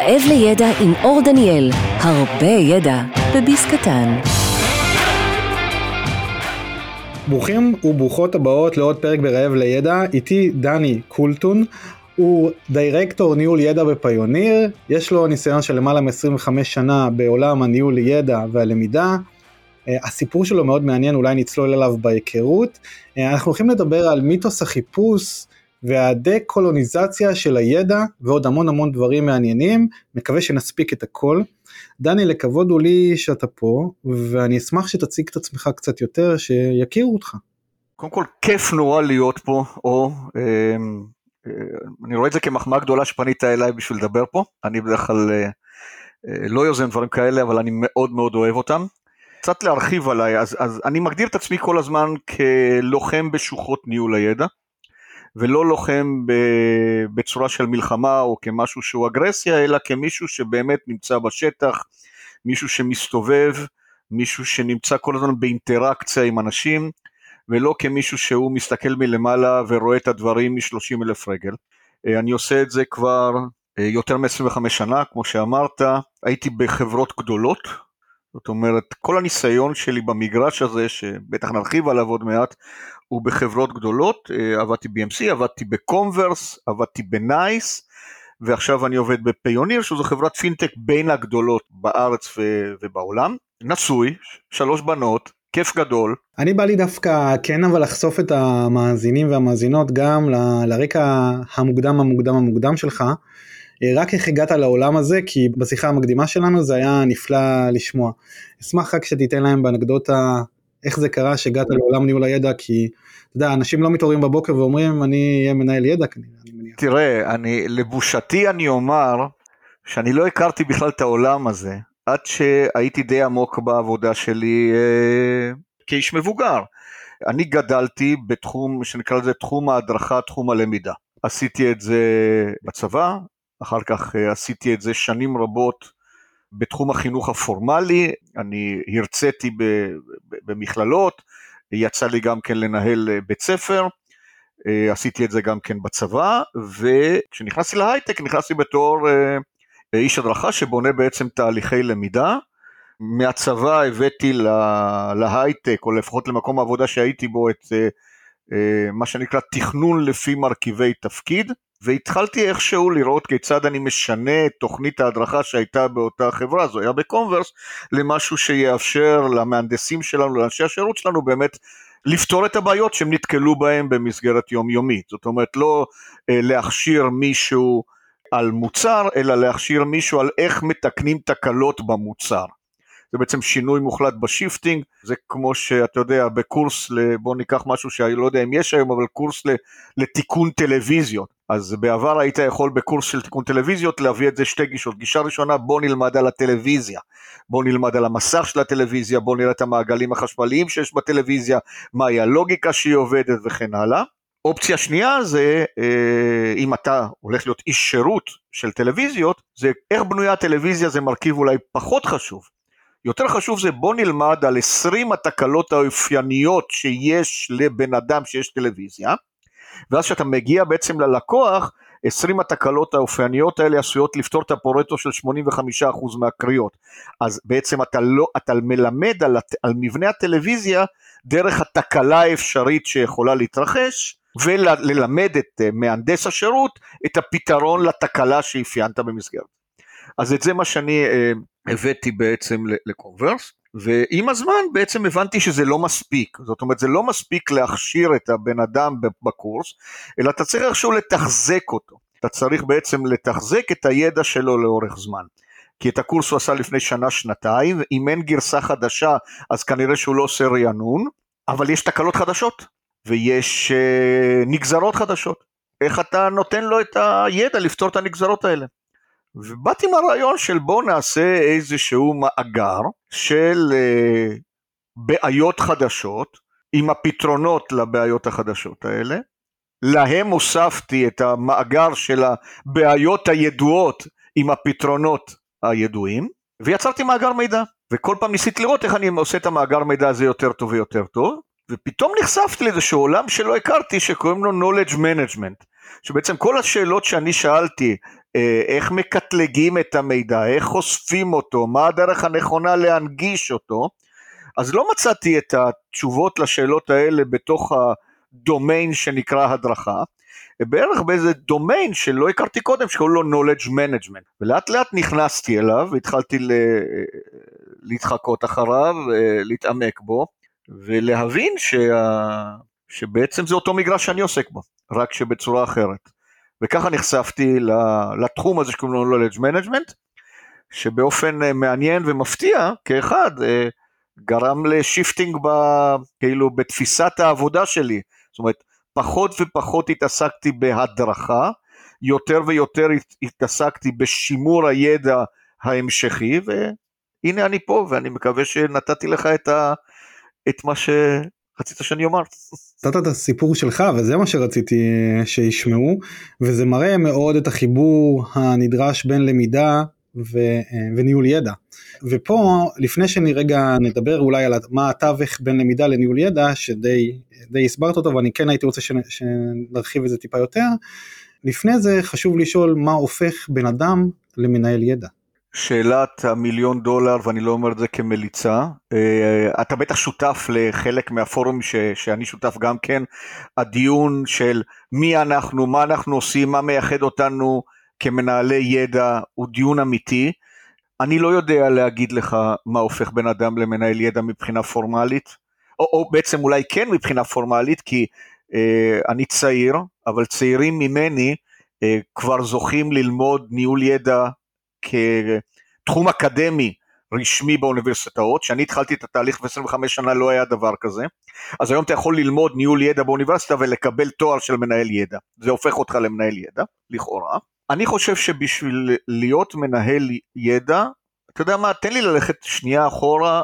רעב לידע עם אור דניאל, הרבה ידע בביס קטן. ברוכים וברוכות הבאות לעוד פרק ברעב לידע, איתי דני קולטון, הוא דירקטור ניהול ידע בפיוניר, יש לו ניסיון של למעלה מ-25 שנה בעולם הניהול ידע והלמידה, אה, הסיפור שלו מאוד מעניין, אולי נצלול אליו בהיכרות. אה, אנחנו הולכים לדבר על מיתוס החיפוש והדה-קולוניזציה של הידע ועוד המון המון דברים מעניינים, מקווה שנספיק את הכל. דני, לכבוד הוא לי שאתה פה, ואני אשמח שתציג את עצמך קצת יותר, שיכירו אותך. קודם כל, כיף נורא להיות פה, או אמ, אה, אני רואה את זה כמחמאה גדולה שפנית אליי בשביל לדבר פה, אני בדרך כלל אה, אה, לא יוזם דברים כאלה, אבל אני מאוד מאוד אוהב אותם. קצת להרחיב עליי, אז, אז אני מגדיר את עצמי כל הזמן כלוחם בשוחות ניהול הידע. ולא לוחם בצורה של מלחמה או כמשהו שהוא אגרסיה, אלא כמישהו שבאמת נמצא בשטח, מישהו שמסתובב, מישהו שנמצא כל הזמן באינטראקציה עם אנשים, ולא כמישהו שהוא מסתכל מלמעלה ורואה את הדברים מ-30 אלף רגל. אה, אני עושה את זה כבר אה, יותר מ-25 שנה, כמו שאמרת, הייתי בחברות גדולות, זאת אומרת, כל הניסיון שלי במגרש הזה, שבטח נרחיב עליו עוד מעט, הוא בחברות גדולות, אה, עבדתי ב-MC, עבדתי בקומברס, עבדתי בנייס, ועכשיו אני עובד בפיוניר, שזו חברת פינטק בין הגדולות בארץ ו- ובעולם. נשוי, שלוש בנות, כיף גדול. אני בא לי דווקא כן אבל לחשוף את המאזינים והמאזינות גם ל- לרקע המוקדם המוקדם המוקדם שלך. אה, רק איך הגעת לעולם הזה, כי בשיחה המקדימה שלנו זה היה נפלא לשמוע. אשמח רק שתיתן להם באנקדוטה איך זה קרה שהגעת לעולם ניהול הידע, כי אתה יודע, אנשים לא מתעוררים בבוקר ואומרים אני אהיה מנהל ידע כנראה, אני מניח. תראה, אני, לבושתי אני אומר שאני לא הכרתי בכלל את העולם הזה, עד שהייתי די עמוק בעבודה שלי אה, כאיש מבוגר. אני גדלתי בתחום שנקרא לזה תחום ההדרכה, תחום הלמידה. עשיתי את זה בצבא, אחר כך אה, עשיתי את זה שנים רבות בתחום החינוך הפורמלי, אני הרציתי במכללות, יצא לי גם כן לנהל אה, בית ספר, אה, עשיתי את זה גם כן בצבא, וכשנכנסתי להייטק נכנסתי בתור איש הדרכה שבונה בעצם תהליכי למידה. מהצבא הבאתי להייטק, או לפחות למקום העבודה שהייתי בו, את מה שנקרא תכנון לפי מרכיבי תפקיד. והתחלתי איכשהו לראות כיצד אני משנה את תוכנית ההדרכה שהייתה באותה חברה, זה היה בקומברס, למשהו שיאפשר למהנדסים שלנו, לאנשי השירות שלנו באמת לפתור את הבעיות שהם נתקלו בהם במסגרת יומיומית. זאת אומרת, לא אה, להכשיר מישהו על מוצר, אלא להכשיר מישהו על איך מתקנים תקלות במוצר. זה בעצם שינוי מוחלט ב shifting, זה כמו שאתה יודע בקורס, בוא ניקח משהו שאני לא יודע אם יש היום, אבל קורס לתיקון טלוויזיות. אז בעבר היית יכול בקורס של תיקון טלוויזיות להביא את זה שתי גישות. גישה ראשונה, בוא נלמד על הטלוויזיה, בוא נלמד על המסך של הטלוויזיה, בוא נראה את המעגלים החשמליים שיש בטלוויזיה, מהי הלוגיקה שהיא עובדת וכן הלאה. אופציה שנייה זה, אה, אם אתה הולך להיות איש שירות של טלוויזיות, זה איך בנויה הטלוויזיה זה מרכיב אולי פחות חשוב. יותר חשוב זה בוא נלמד על 20 התקלות האופייניות שיש לבן אדם שיש טלוויזיה, ואז כשאתה מגיע בעצם ללקוח, 20 התקלות האופייניות האלה עשויות לפתור את הפורטו של 85% מהקריאות. אז בעצם אתה, לא, אתה מלמד על, על מבנה הטלוויזיה דרך התקלה האפשרית שיכולה להתרחש, וללמד את אה, מהנדס השירות את הפתרון לתקלה שאפיינת במסגרת. אז את זה מה שאני אה, הבאתי בעצם לקונברס. ועם הזמן בעצם הבנתי שזה לא מספיק, זאת אומרת זה לא מספיק להכשיר את הבן אדם בקורס, אלא אתה צריך איכשהו לתחזק אותו, אתה צריך בעצם לתחזק את הידע שלו לאורך זמן. כי את הקורס הוא עשה לפני שנה-שנתיים, אם אין גרסה חדשה אז כנראה שהוא לא עושה רענון, אבל יש תקלות חדשות, ויש uh, נגזרות חדשות. איך אתה נותן לו את הידע לפתור את הנגזרות האלה? ובאתי עם הרעיון של בואו נעשה איזשהו מאגר של uh, בעיות חדשות, עם הפתרונות לבעיות החדשות האלה. להם הוספתי את המאגר של הבעיות הידועות עם הפתרונות הידועים, ויצרתי מאגר מידע. וכל פעם ניסיתי לראות איך אני עושה את המאגר מידע הזה יותר טוב ויותר טוב, ופתאום נחשפתי לאיזשהו עולם שלא הכרתי שקוראים לו knowledge management. שבעצם כל השאלות שאני שאלתי אה, איך מקטלגים את המידע, איך חושפים אותו, מה הדרך הנכונה להנגיש אותו, אז לא מצאתי את התשובות לשאלות האלה בתוך הדומיין שנקרא הדרכה, בערך באיזה דומיין שלא הכרתי קודם שקוראים לו knowledge management. ולאט לאט נכנסתי אליו והתחלתי להתחקות אחריו, להתעמק בו ולהבין שה... שבעצם זה אותו מגרש שאני עוסק בו, רק שבצורה אחרת. וככה נחשפתי לתחום הזה שקוראים לו knowledge management, שבאופן אה, מעניין ומפתיע, כאחד, אה, גרם ל shifting ב, כאילו בתפיסת העבודה שלי. זאת אומרת, פחות ופחות התעסקתי בהדרכה, יותר ויותר התעסקתי בשימור הידע ההמשכי, והנה אני פה, ואני מקווה שנתתי לך את, ה, את מה שרצית שאני אומר. נתת את הסיפור שלך וזה מה שרציתי שישמעו וזה מראה מאוד את החיבור הנדרש בין למידה ו, וניהול ידע. ופה לפני שאני רגע נדבר אולי על מה התווך בין למידה לניהול ידע שדי הסברת אותו ואני כן הייתי רוצה שנרחיב את זה טיפה יותר. לפני זה חשוב לשאול מה הופך בן אדם למנהל ידע. שאלת המיליון דולר ואני לא אומר את זה כמליצה אה, אתה בטח שותף לחלק מהפורום ש, שאני שותף גם כן הדיון של מי אנחנו מה אנחנו עושים מה מייחד אותנו כמנהלי ידע הוא דיון אמיתי. אני לא יודע להגיד לך מה הופך בן אדם למנהל ידע מבחינה פורמלית או, או בעצם אולי כן מבחינה פורמלית כי אה, אני צעיר אבל צעירים ממני אה, כבר זוכים ללמוד ניהול ידע כתחום אקדמי רשמי באוניברסיטאות, כשאני התחלתי את התהליך ב-25 שנה לא היה דבר כזה, אז היום אתה יכול ללמוד ניהול ידע באוניברסיטה ולקבל תואר של מנהל ידע, זה הופך אותך למנהל ידע, לכאורה. אני חושב שבשביל להיות מנהל ידע, אתה יודע מה, תן לי ללכת שנייה אחורה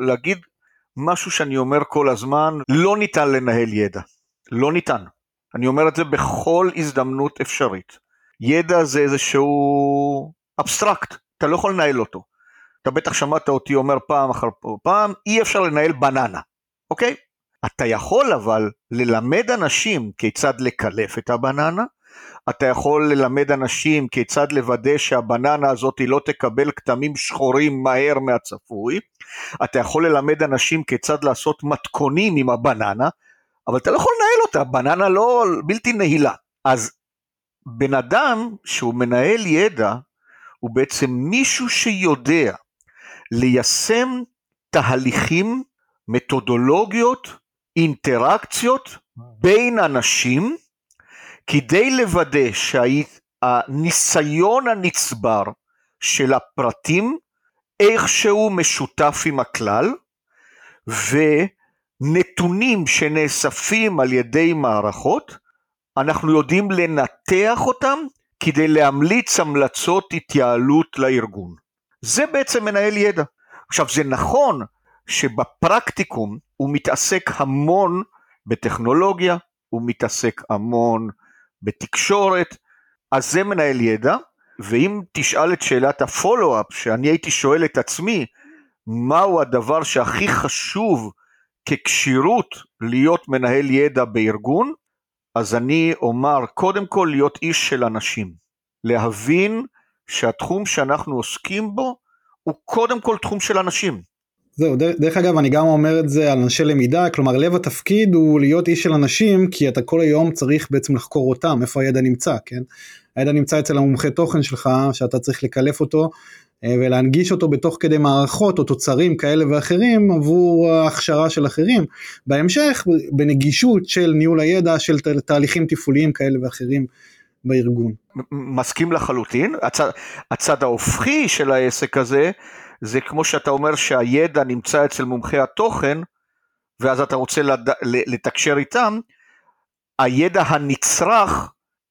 ולהגיד משהו שאני אומר כל הזמן, לא ניתן לנהל ידע, לא ניתן. אני אומר את זה בכל הזדמנות אפשרית. ידע זה איזשהו אבסטרקט, אתה לא יכול לנהל אותו. אתה בטח שמעת אותי אומר פעם אחר פעם, אי אפשר לנהל בננה, אוקיי? אתה יכול אבל ללמד אנשים כיצד לקלף את הבננה, אתה יכול ללמד אנשים כיצד לוודא שהבננה הזאת לא תקבל כתמים שחורים מהר מהצפוי, אתה יכול ללמד אנשים כיצד לעשות מתכונים עם הבננה, אבל אתה לא יכול לנהל אותה, בננה לא בלתי נהילה. אז בן אדם שהוא מנהל ידע הוא בעצם מישהו שיודע ליישם תהליכים, מתודולוגיות, אינטראקציות בין אנשים כדי לוודא שהניסיון הנצבר של הפרטים איכשהו משותף עם הכלל ונתונים שנאספים על ידי מערכות אנחנו יודעים לנתח אותם כדי להמליץ המלצות התייעלות לארגון. זה בעצם מנהל ידע. עכשיו זה נכון שבפרקטיקום הוא מתעסק המון בטכנולוגיה, הוא מתעסק המון בתקשורת, אז זה מנהל ידע, ואם תשאל את שאלת הפולו-אפ שאני הייתי שואל את עצמי, מהו הדבר שהכי חשוב ככשירות להיות מנהל ידע בארגון, אז אני אומר קודם כל להיות איש של אנשים, להבין שהתחום שאנחנו עוסקים בו הוא קודם כל תחום של אנשים. זהו, דרך, דרך אגב אני גם אומר את זה על אנשי למידה, כלומר לב התפקיד הוא להיות איש של אנשים כי אתה כל היום צריך בעצם לחקור אותם, איפה הידע נמצא, כן? הידע נמצא אצל המומחה תוכן שלך שאתה צריך לקלף אותו ולהנגיש אותו בתוך כדי מערכות או תוצרים כאלה ואחרים עבור ההכשרה של אחרים. בהמשך בנגישות של ניהול הידע של תהליכים תפעוליים כאלה ואחרים בארגון. מסכים לחלוטין. הצד, הצד ההופכי של העסק הזה זה כמו שאתה אומר שהידע נמצא אצל מומחי התוכן ואז אתה רוצה לד... לתקשר איתם, הידע הנצרך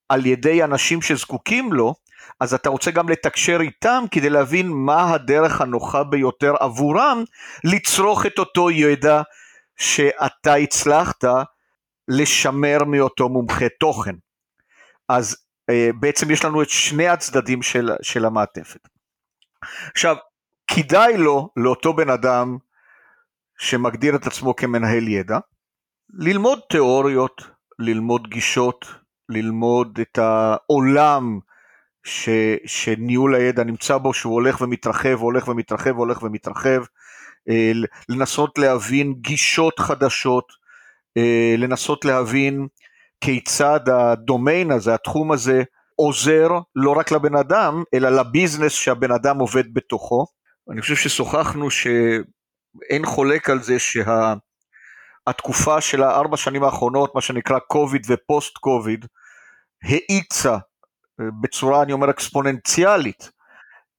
על ידי אנשים שזקוקים לו אז אתה רוצה גם לתקשר איתם כדי להבין מה הדרך הנוחה ביותר עבורם לצרוך את אותו ידע שאתה הצלחת לשמר מאותו מומחה תוכן. אז אה, בעצם יש לנו את שני הצדדים של, של המעטפת. עכשיו, כדאי לו, לאותו בן אדם שמגדיר את עצמו כמנהל ידע, ללמוד תיאוריות, ללמוד גישות, ללמוד את העולם ש, שניהול הידע נמצא בו, שהוא הולך ומתרחב, הולך ומתרחב, הולך ומתרחב, אה, לנסות להבין גישות חדשות, אה, לנסות להבין כיצד הדומיין הזה, התחום הזה, עוזר לא רק לבן אדם, אלא לביזנס שהבן אדם עובד בתוכו. אני חושב ששוחחנו שאין חולק על זה שהתקופה של הארבע שנים האחרונות, מה שנקרא קוביד ופוסט קוביד, האיצה בצורה, אני אומר, אקספוננציאלית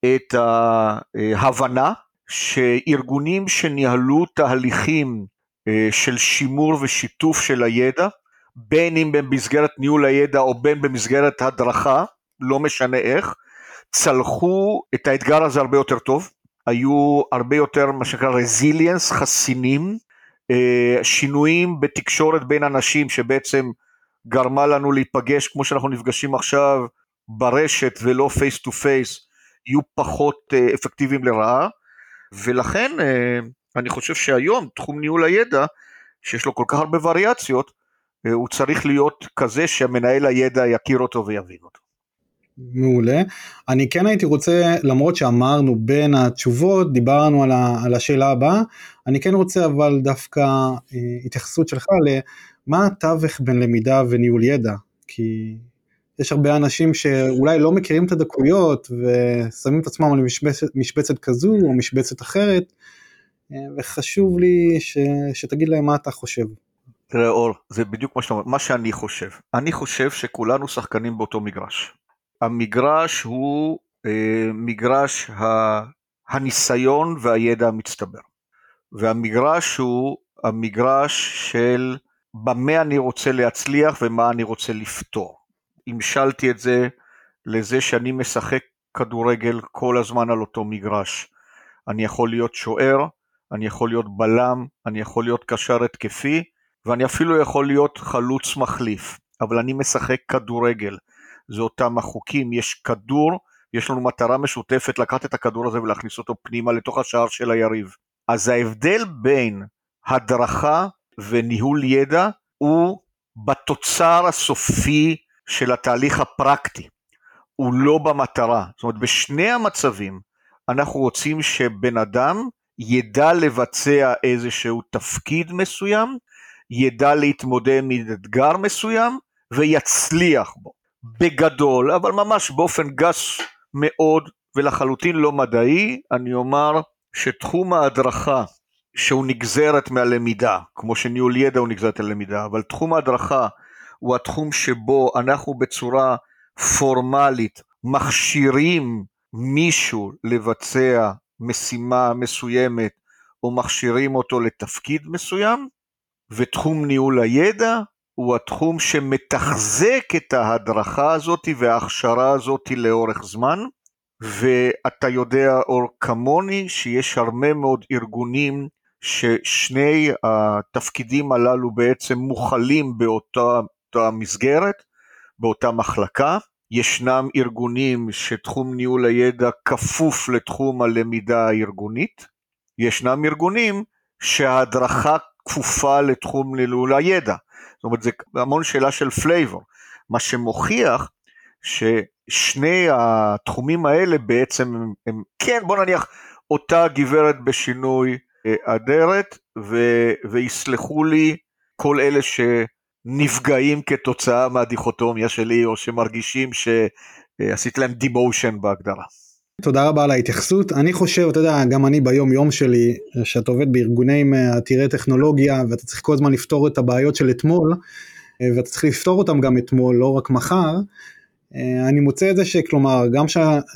את ההבנה שארגונים שניהלו תהליכים אה, של שימור ושיתוף של הידע, בין אם במסגרת ניהול הידע או בין במסגרת הדרכה, לא משנה איך, צלחו את האתגר הזה הרבה יותר טוב, היו הרבה יותר מה שנקרא resilience, חסינים, אה, שינויים בתקשורת בין אנשים שבעצם גרמה לנו להיפגש כמו שאנחנו נפגשים עכשיו ברשת ולא face to face, יהיו פחות אה, אפקטיביים לרעה, ולכן אני חושב שהיום תחום ניהול הידע, שיש לו כל כך הרבה וריאציות, אה, הוא צריך להיות כזה שהמנהל הידע יכיר אותו ויבין אותו. מעולה. אני כן הייתי רוצה, למרות שאמרנו בין התשובות, דיברנו על, ה, על השאלה הבאה, אני כן רוצה אבל דווקא אה, התייחסות שלך למה התווך בין למידה וניהול ידע, כי יש הרבה אנשים שאולי לא מכירים את הדקויות ושמים את עצמם על משבצת, משבצת כזו או משבצת אחרת, אה, וחשוב לי ש, שתגיד להם מה אתה חושב. תראה אור, זה בדיוק מה שאתה אומר, מה שאני חושב. אני חושב שכולנו שחקנים באותו מגרש. המגרש הוא אה, מגרש ה, הניסיון והידע המצטבר. והמגרש הוא המגרש של במה אני רוצה להצליח ומה אני רוצה לפתור. המשלתי את זה לזה שאני משחק כדורגל כל הזמן על אותו מגרש. אני יכול להיות שוער, אני יכול להיות בלם, אני יכול להיות קשר התקפי, ואני אפילו יכול להיות חלוץ מחליף, אבל אני משחק כדורגל. זה אותם החוקים, יש כדור, יש לנו מטרה משותפת לקחת את הכדור הזה ולהכניס אותו פנימה לתוך השער של היריב. אז ההבדל בין הדרכה וניהול ידע הוא בתוצר הסופי של התהליך הפרקטי, הוא לא במטרה. זאת אומרת, בשני המצבים אנחנו רוצים שבן אדם ידע לבצע איזשהו תפקיד מסוים, ידע להתמודד עם אתגר מסוים ויצליח בו. בגדול, אבל ממש באופן גס מאוד ולחלוטין לא מדעי, אני אומר שתחום ההדרכה שהוא נגזרת מהלמידה, כמו שניהול ידע הוא נגזרת מהלמידה, אבל תחום ההדרכה הוא התחום שבו אנחנו בצורה פורמלית מכשירים מישהו לבצע משימה מסוימת או מכשירים אותו לתפקיד מסוים, ותחום ניהול הידע הוא התחום שמתחזק את ההדרכה הזאת וההכשרה הזאת לאורך זמן, ואתה יודע אור כמוני שיש הרבה מאוד ארגונים ששני התפקידים הללו בעצם מוכלים באותה מסגרת, באותה מחלקה. ישנם ארגונים שתחום ניהול הידע כפוף לתחום הלמידה הארגונית, ישנם ארגונים שההדרכה כפופה לתחום ניהול הידע. זאת אומרת, זה המון שאלה של flavor. מה שמוכיח ששני התחומים האלה בעצם הם, הם כן, בוא נניח, אותה גברת בשינוי אה, אדרת, ו, ויסלחו לי כל אלה שנפגעים כתוצאה מהדיכוטומיה שלי, או שמרגישים שעשית להם דימושן בהגדרה. תודה רבה על ההתייחסות. אני חושב, אתה יודע, גם אני ביום יום שלי, שאתה עובד בארגונים אה, עתירי טכנולוגיה ואתה צריך כל הזמן לפתור את הבעיות של אתמול, אה, ואתה צריך לפתור אותם גם אתמול, לא רק מחר. אה, אני מוצא את זה שכלומר, גם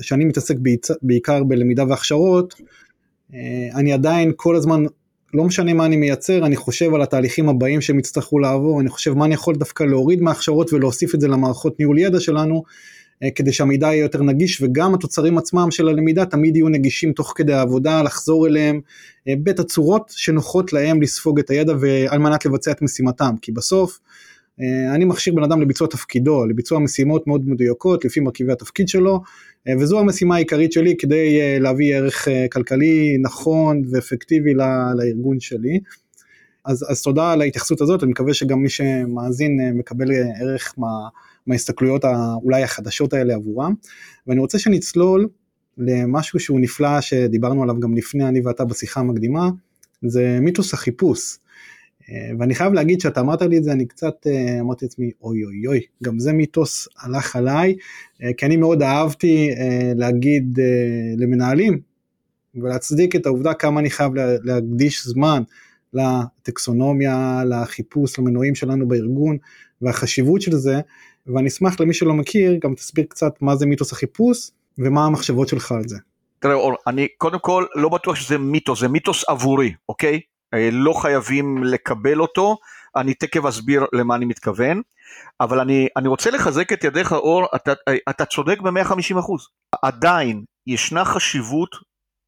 שאני מתעסק בעיקר בלמידה והכשרות, אני עדיין כל הזמן, לא משנה מה אני מייצר, אני חושב על התהליכים הבאים שהם יצטרכו לעבור, אני חושב מה אני יכול דווקא להוריד מההכשרות ולהוסיף את זה למערכות ניהול ידע שלנו, אה, כדי שהמידע יהיה יותר נגיש וגם התוצרים עצמם של הלמידה תמיד יהיו נגישים תוך כדי העבודה, לחזור אליהם אה, בתצורות שנוחות להם לספוג את הידע ועל מנת לבצע את משימתם, כי בסוף אה, אני מכשיר בן אדם לביצוע תפקידו, לביצוע משימות מאוד מדויקות לפי מרכיבי התפקיד שלו, וזו המשימה העיקרית שלי כדי להביא ערך כלכלי נכון ואפקטיבי לארגון שלי. אז, אז תודה על ההתייחסות הזאת, אני מקווה שגם מי שמאזין מקבל ערך מה... מההסתכלויות אולי החדשות האלה עבורם, ואני רוצה שנצלול למשהו שהוא נפלא שדיברנו עליו גם לפני אני ואתה בשיחה המקדימה, זה מיתוס החיפוש. אה, ואני חייב להגיד שאתה אמרת לי את זה, אני קצת אה, אמרתי לעצמי, אוי אוי אוי, גם זה מיתוס הלך עליי, אה, כי אני מאוד אהבתי להגיד למנהלים ולהצדיק את העובדה כמה אני חייב להקדיש זמן לטקסונומיה, לחיפוש, למנועים שלנו בארגון והחשיבות של זה, ואני אשמח למי שלא מכיר, גם תסביר קצת מה זה מיתוס החיפוש ומה המחשבות שלך על זה. תראה אור, אני קודם כל לא בטוח שזה מיתוס, זה מיתוס עבורי, אוקיי? אה, לא חייבים לקבל אותו, אני תכף אסביר למה אני מתכוון, אבל אני, אני רוצה לחזק את ידיך אור, אתה, אה, אתה צודק ב-150 אחוז. עדיין ישנה חשיבות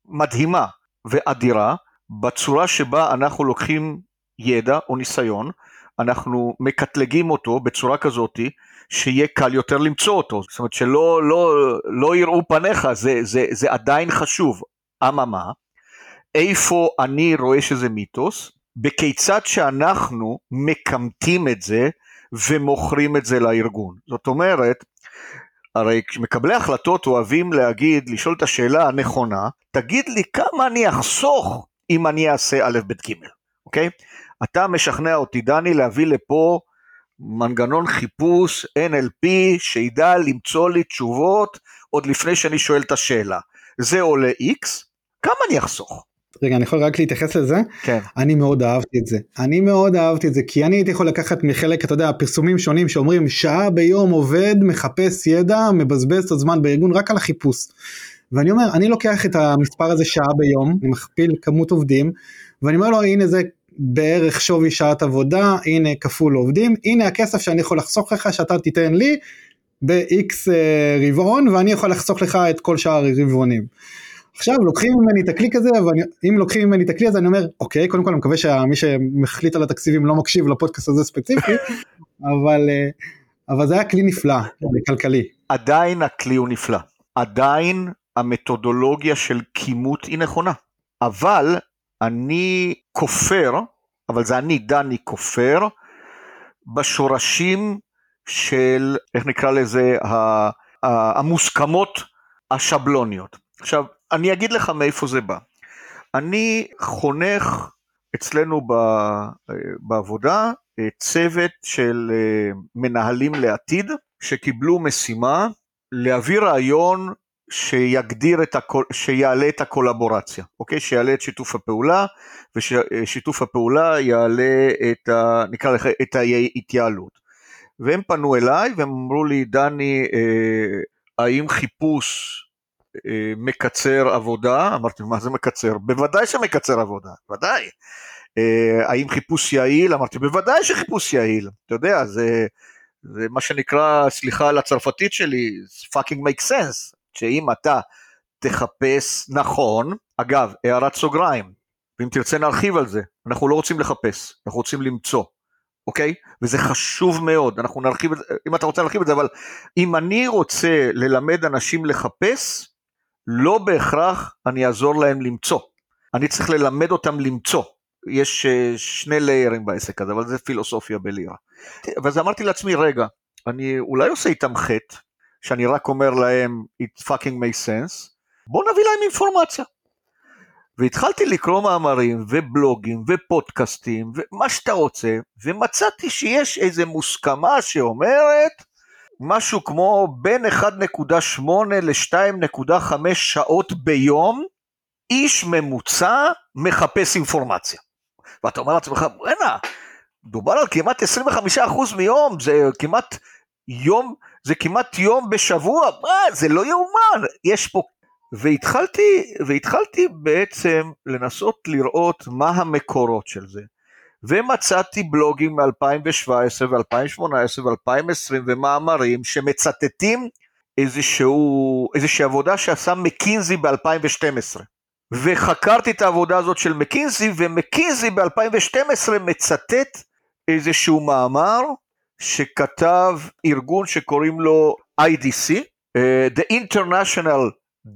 מדהימה ואדירה בצורה שבה אנחנו לוקחים ידע או ניסיון, אנחנו מקטלגים אותו בצורה כזאתי שיהיה קל יותר למצוא אותו, זאת אומרת שלא לא, לא יראו פניך, זה, זה, זה עדיין חשוב. אממה, איפה אני רואה שזה מיתוס, בכיצד שאנחנו מקמטים את זה ומוכרים את זה לארגון. זאת אומרת, הרי מקבלי החלטות אוהבים להגיד, לשאול את השאלה הנכונה, תגיד לי כמה אני אחסוך אם אני אעשה א', ב', ג', אוקיי? אתה משכנע אותי, דני, להביא לפה מנגנון חיפוש NLP שידע למצוא לי תשובות עוד לפני שאני שואל את השאלה. זה עולה X, כמה אני אחסוך? רגע אני יכול רק להתייחס לזה כן אני מאוד אהבתי את זה אני מאוד אהבתי את זה כי אני הייתי יכול לקחת מחלק אתה יודע פרסומים שונים שאומרים שעה ביום עובד מחפש ידע מבזבז את הזמן בארגון רק על החיפוש. ואני אומר אני לוקח את המספר הזה שעה ביום אני מכפיל כמות עובדים ואני אומר לו הנה זה בערך שווי שעת עבודה הנה כפול עובדים הנה הכסף שאני יכול לחסוך לך שאתה תיתן לי ב-x אה, רבעון ואני יכול לחסוך לך את כל שאר הרבעונים. עכשיו לוקחים ממני את הכלי הזה, ואם לוקחים ממני את הכלי הזה אני אומר, אוקיי, קודם כל אני מקווה שמי שמחליט על התקציבים לא מקשיב לפודקאסט הזה ספציפי, אבל, אה, אבל זה היה כלי נפלא, כלכלי. עדיין הכלי הוא נפלא, עדיין המתודולוגיה של כימות היא נכונה, אבל אני כופר, אבל זה אני, דני, כופר, בשורשים של, איך נקרא לזה, המוסכמות השבלוניות. עכשיו, אני אגיד לך מאיפה זה בא. אני חונך אצלנו בעבודה אה, צוות של אה, מנהלים לעתיד שקיבלו משימה להביא רעיון שיגדיר את הקול, שיעלה את הקולבורציה, אוקיי? שיעלה את שיתוף הפעולה וששיתוף הפעולה יעלה את ה... נקרא לך את ההתייעלות. והם פנו אליי והם אמרו לי, דני, אה, האם חיפוש אה, מקצר עבודה, אמרתי מה זה מקצר? בוודאי שמקצר עבודה, ודאי. אה, האם חיפוש יעיל? אמרתי בוודאי שחיפוש יעיל, אתה יודע זה, זה מה שנקרא, סליחה על הצרפתית שלי, fucking make sense, שאם אתה תחפש נכון, אגב הערת סוגריים, ואם תרצה נרחיב על זה, אנחנו לא רוצים לחפש, אנחנו רוצים למצוא. אוקיי? וזה חשוב מאוד, אנחנו נרחיב את זה, אם אתה רוצה להרחיב את זה, אבל אם אני רוצה ללמד אנשים לחפש, לא בהכרח אני אעזור להם למצוא, אני צריך ללמד אותם למצוא. יש אה, שני ליירים בעסק הזה, אבל זה פילוסופיה בלירה. ואז אמרתי לעצמי, רגע, אני אולי עושה איתם חטא, שאני רק אומר להם, it fucking makes sense, בוא נביא להם אינפורמציה. והתחלתי לקרוא מאמרים ובלוגים ופודקאסטים ומה שאתה רוצה, ומצאתי שיש איזו מוסכמה שאומרת, משהו כמו בין 1.8 ל-2.5 שעות ביום, איש ממוצע מחפש אינפורמציה. ואתה אומר לעצמך, בואנה, דובר על כמעט 25% מיום, זה כמעט יום, זה כמעט יום בשבוע, מה, זה לא יאומן, יש פה... והתחלתי, והתחלתי בעצם לנסות לראות מה המקורות של זה. ומצאתי בלוגים מ-2017 ו-2018 ו-2020 ומאמרים שמצטטים איזשהו, איזושהי עבודה שעשה מקינזי ב-2012. וחקרתי את העבודה הזאת של מקינזי, ומקינזי ב-2012 מצטט איזשהו מאמר שכתב ארגון שקוראים לו IDC, אה, The International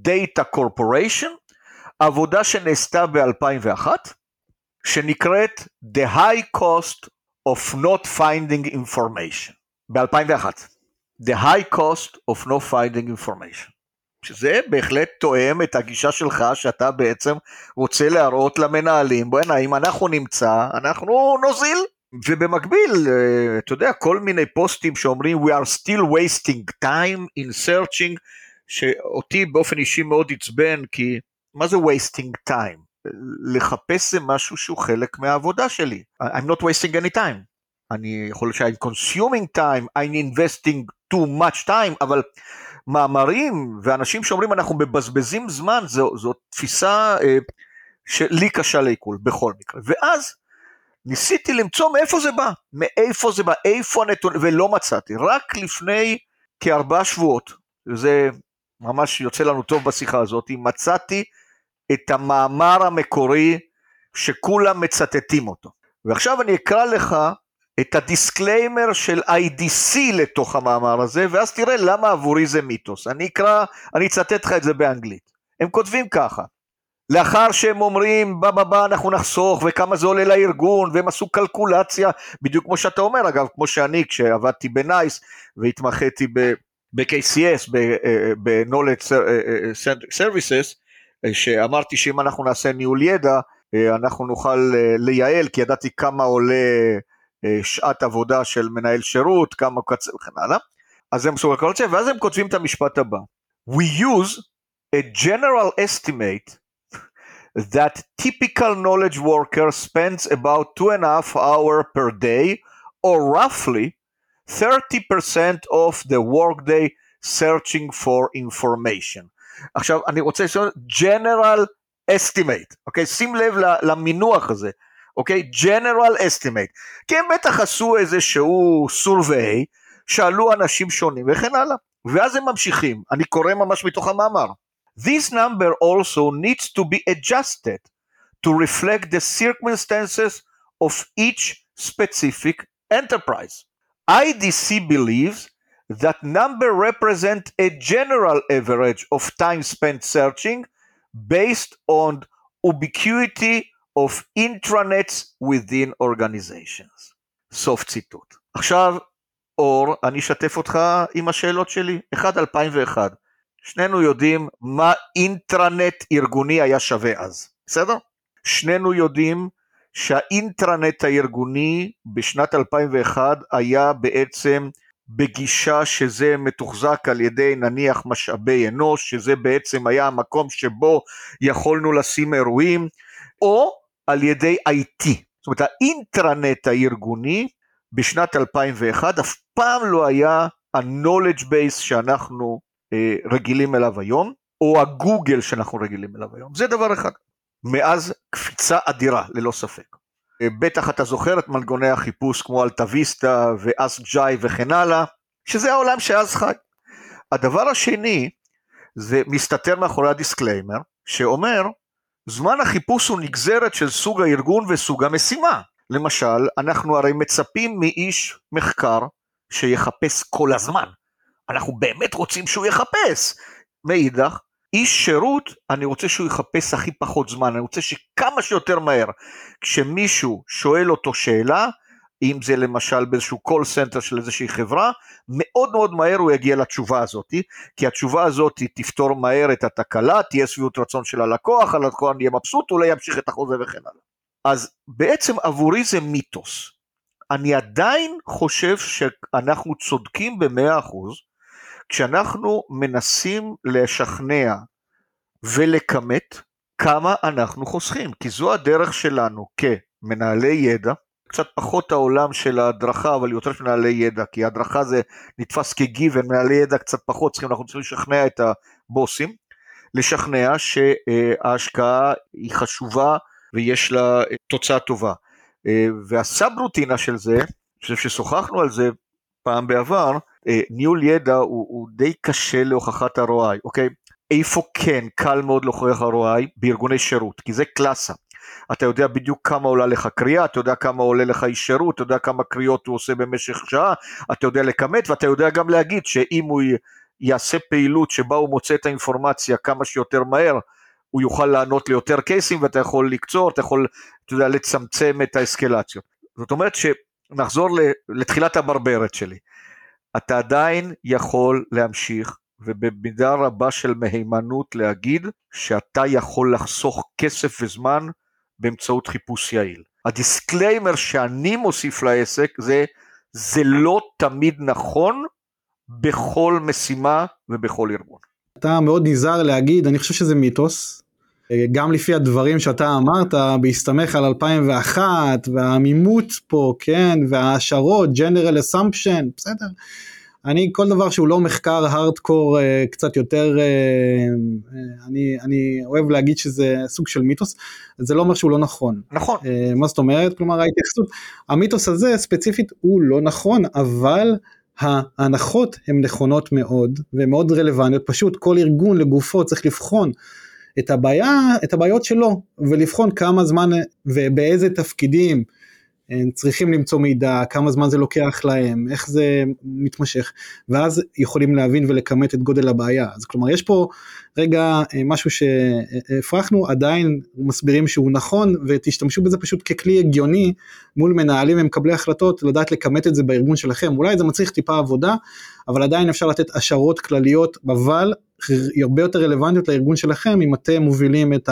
Data Corporation, עבודה שנעשתה ב-2001, שנקראת The High Cost of Not Finding Information, ב-2001. the high cost of no finding information. שזה בהחלט תואם את הגישה שלך שאתה בעצם רוצה להראות למנהלים, בוא'נה אם אנחנו נמצא אנחנו נוזיל. ובמקביל, אה, אתה יודע, כל מיני פוסטים שאומרים we are still wasting time in searching, שאותי באופן אישי מאוד עצבן, כי מה זה wasting time? לחפש זה משהו שהוא חלק מהעבודה שלי. I'm not wasting any time. אני יכול להיות I'm consuming time, I'm investing too much time, אבל מאמרים ואנשים שאומרים אנחנו מבזבזים זמן, זו, זו תפיסה אה, שלי קשה לעיכול בכל מקרה. ואז ניסיתי למצוא מאיפה זה בא, מאיפה זה בא, איפה הנתונים, ולא מצאתי. רק לפני כארבעה שבועות, וזה ממש יוצא לנו טוב בשיחה הזאת, מצאתי את המאמר המקורי שכולם מצטטים אותו. ועכשיו אני אקרא לך את ה disclaimer של IDC לתוך המאמר הזה, ואז תראה למה עבורי זה מיתוס. אני אקרא, אני אצטט לך את זה באנגלית. הם כותבים ככה, לאחר שהם אומרים בא בא בא אנחנו נחסוך וכמה זה עולה לארגון והם עשו קלקולציה בדיוק כמו שאתה אומר אגב כמו שאני כשעבדתי בנייס והתמחיתי ב-KCS ב-Knowledge Services שאמרתי שאם אנחנו נעשה ניהול ידע אנחנו נוכל לייעל כי ידעתי כמה עולה שעת עבודה של מנהל שירות כמה קצר וכן הלאה אז הם עשו קלקולציה ואז הם כותבים את המשפט הבא We use a general estimate that typical knowledge worker spends about two and a half hour per day or roughly 30% of the workday searching for information. עכשיו אני רוצה לשאול general estimate, אוקיי? שים לב למינוח הזה, אוקיי? general estimate. כי הם בטח עשו איזשהו survey, שאלו אנשים שונים וכן הלאה. ואז הם ממשיכים, אני קורא ממש מתוך המאמר. This number also needs to be adjusted to reflect the circumstances of each specific enterprise. IDC believes that number represent a general average of time spent searching based on ubiquity of intranets within organizations. סוף ציטוט. עכשיו, אור, אני אשתף אותך עם השאלות שלי. 1, 2001. שנינו יודעים מה אינטרנט ארגוני היה שווה אז, בסדר? שנינו יודעים שהאינטרנט הארגוני בשנת 2001 היה בעצם בגישה שזה מתוחזק על ידי נניח משאבי אנוש, שזה בעצם היה המקום שבו יכולנו לשים אירועים, או על ידי IT. זאת אומרת האינטרנט הארגוני בשנת 2001 אף פעם לא היה ה-knowledge base שאנחנו אה, רגילים אליו היום, או הגוגל שאנחנו רגילים אליו היום. זה דבר אחד. מאז קפיצה אדירה, ללא ספק. אה, בטח אתה זוכר את מנגוני החיפוש כמו אלטוויסטה ו Ask Jeeves וכן הלאה, שזה העולם שאז חי. הדבר השני, זה מסתתר מאחורי ה disclaimer, שאומר, זמן החיפוש הוא נגזרת של סוג הארגון וסוג המשימה. למשל, אנחנו הרי מצפים מאיש מחקר שיחפש כל הזמן. אנחנו באמת רוצים שהוא יחפש. מאידך, איש שירות, אני רוצה שהוא יחפש הכי פחות זמן, אני רוצה שכמה שיותר מהר, כשמישהו שואל אותו שאלה, אם זה למשל באיזשהו call center של איזושהי חברה, מאוד מאוד מהר הוא יגיע לתשובה הזאת, כי התשובה הזאת תפתור מהר את התקלה, תהיה שביעות רצון של הלקוח, הלקוח יהיה מבסוט, אולי ימשיך את החוזה וכן הלאה. אז בעצם עבורי זה מיתוס. אני עדיין חושב שאנחנו צודקים במאה אחוז, כשאנחנו מנסים לשכנע ולכמת כמה אנחנו חוסכים, כי זו הדרך שלנו כמנהלי ידע, קצת פחות העולם של ההדרכה, אבל יותר של מנהלי ידע, כי ההדרכה זה נתפס כגיוון, מנהלי ידע קצת פחות צריכים, אנחנו צריכים לשכנע את הבוסים, לשכנע שההשקעה היא חשובה ויש לה תוצאה טובה. והסאב רוטינה של זה, אני חושב ששוחחנו על זה פעם בעבר, אה, ניהול ידע הוא, הוא די קשה להוכחת ה-ROI, אוקיי? איפה כן קל מאוד להוכיח ROI? בארגוני שירות, כי זה קלאסה. אתה יודע בדיוק כמה עולה לך קריאה, אתה יודע כמה עולה לך איש שירות, אתה יודע כמה קריאות הוא עושה במשך שעה, אתה יודע לכמת ואתה יודע גם להגיד שאם הוא יעשה פעילות שבה הוא מוצא את האינפורמציה כמה שיותר מהר, הוא יוכל לענות ליותר קייסים ואתה יכול לקצור, אתה יכול, אתה יודע, לצמצם את האסקלציות. זאת אומרת שנחזור לתחילת הברברת שלי. אתה עדיין יכול להמשיך ובמידה רבה של מהימנות להגיד שאתה יכול לחסוך כסף וזמן באמצעות חיפוש יעיל. ה disclaimer שאני מוסיף לעסק זה זה לא תמיד נכון בכל משימה ובכל ארגון. אתה מאוד נזהר להגיד, אני חושב שזה מיתוס, גם לפי הדברים שאתה אמרת, בהסתמך על 2001, והעמימות פה, כן, וההשערות, general assumption, בסדר. אני, כל דבר שהוא לא מחקר הארדקור אה, קצת יותר, אה, אה, אני, אני אוהב להגיד שזה סוג של מיתוס, זה לא אומר שהוא לא נכון. נכון. מה זאת אומרת? כלומר ההתייחסות, המיתוס הזה ספציפית הוא לא נכון, אבל ההנחות הן נכונות מאוד ומאוד רלוונטיות, פשוט כל ארגון לגופו צריך לבחון את הבעיה, את הבעיות שלו, ולבחון כמה זמן ובאיזה תפקידים צריכים למצוא מידע, כמה זמן זה לוקח להם, איך זה מתמשך, ואז יכולים להבין ולכמת את גודל הבעיה. אז כלומר יש פה רגע אה, משהו שהפרחנו, עדיין מסבירים שהוא נכון, ותשתמשו בזה פשוט ככלי הגיוני מול מנהלים ומקבלי החלטות, לדעת לכמת את זה בארגון שלכם. אולי זה מצריך טיפה עבודה, אבל עדיין אפשר לתת השערות כלליות, אבל הרבה יותר רלוונטיות לארגון שלכם אם אתם מובילים את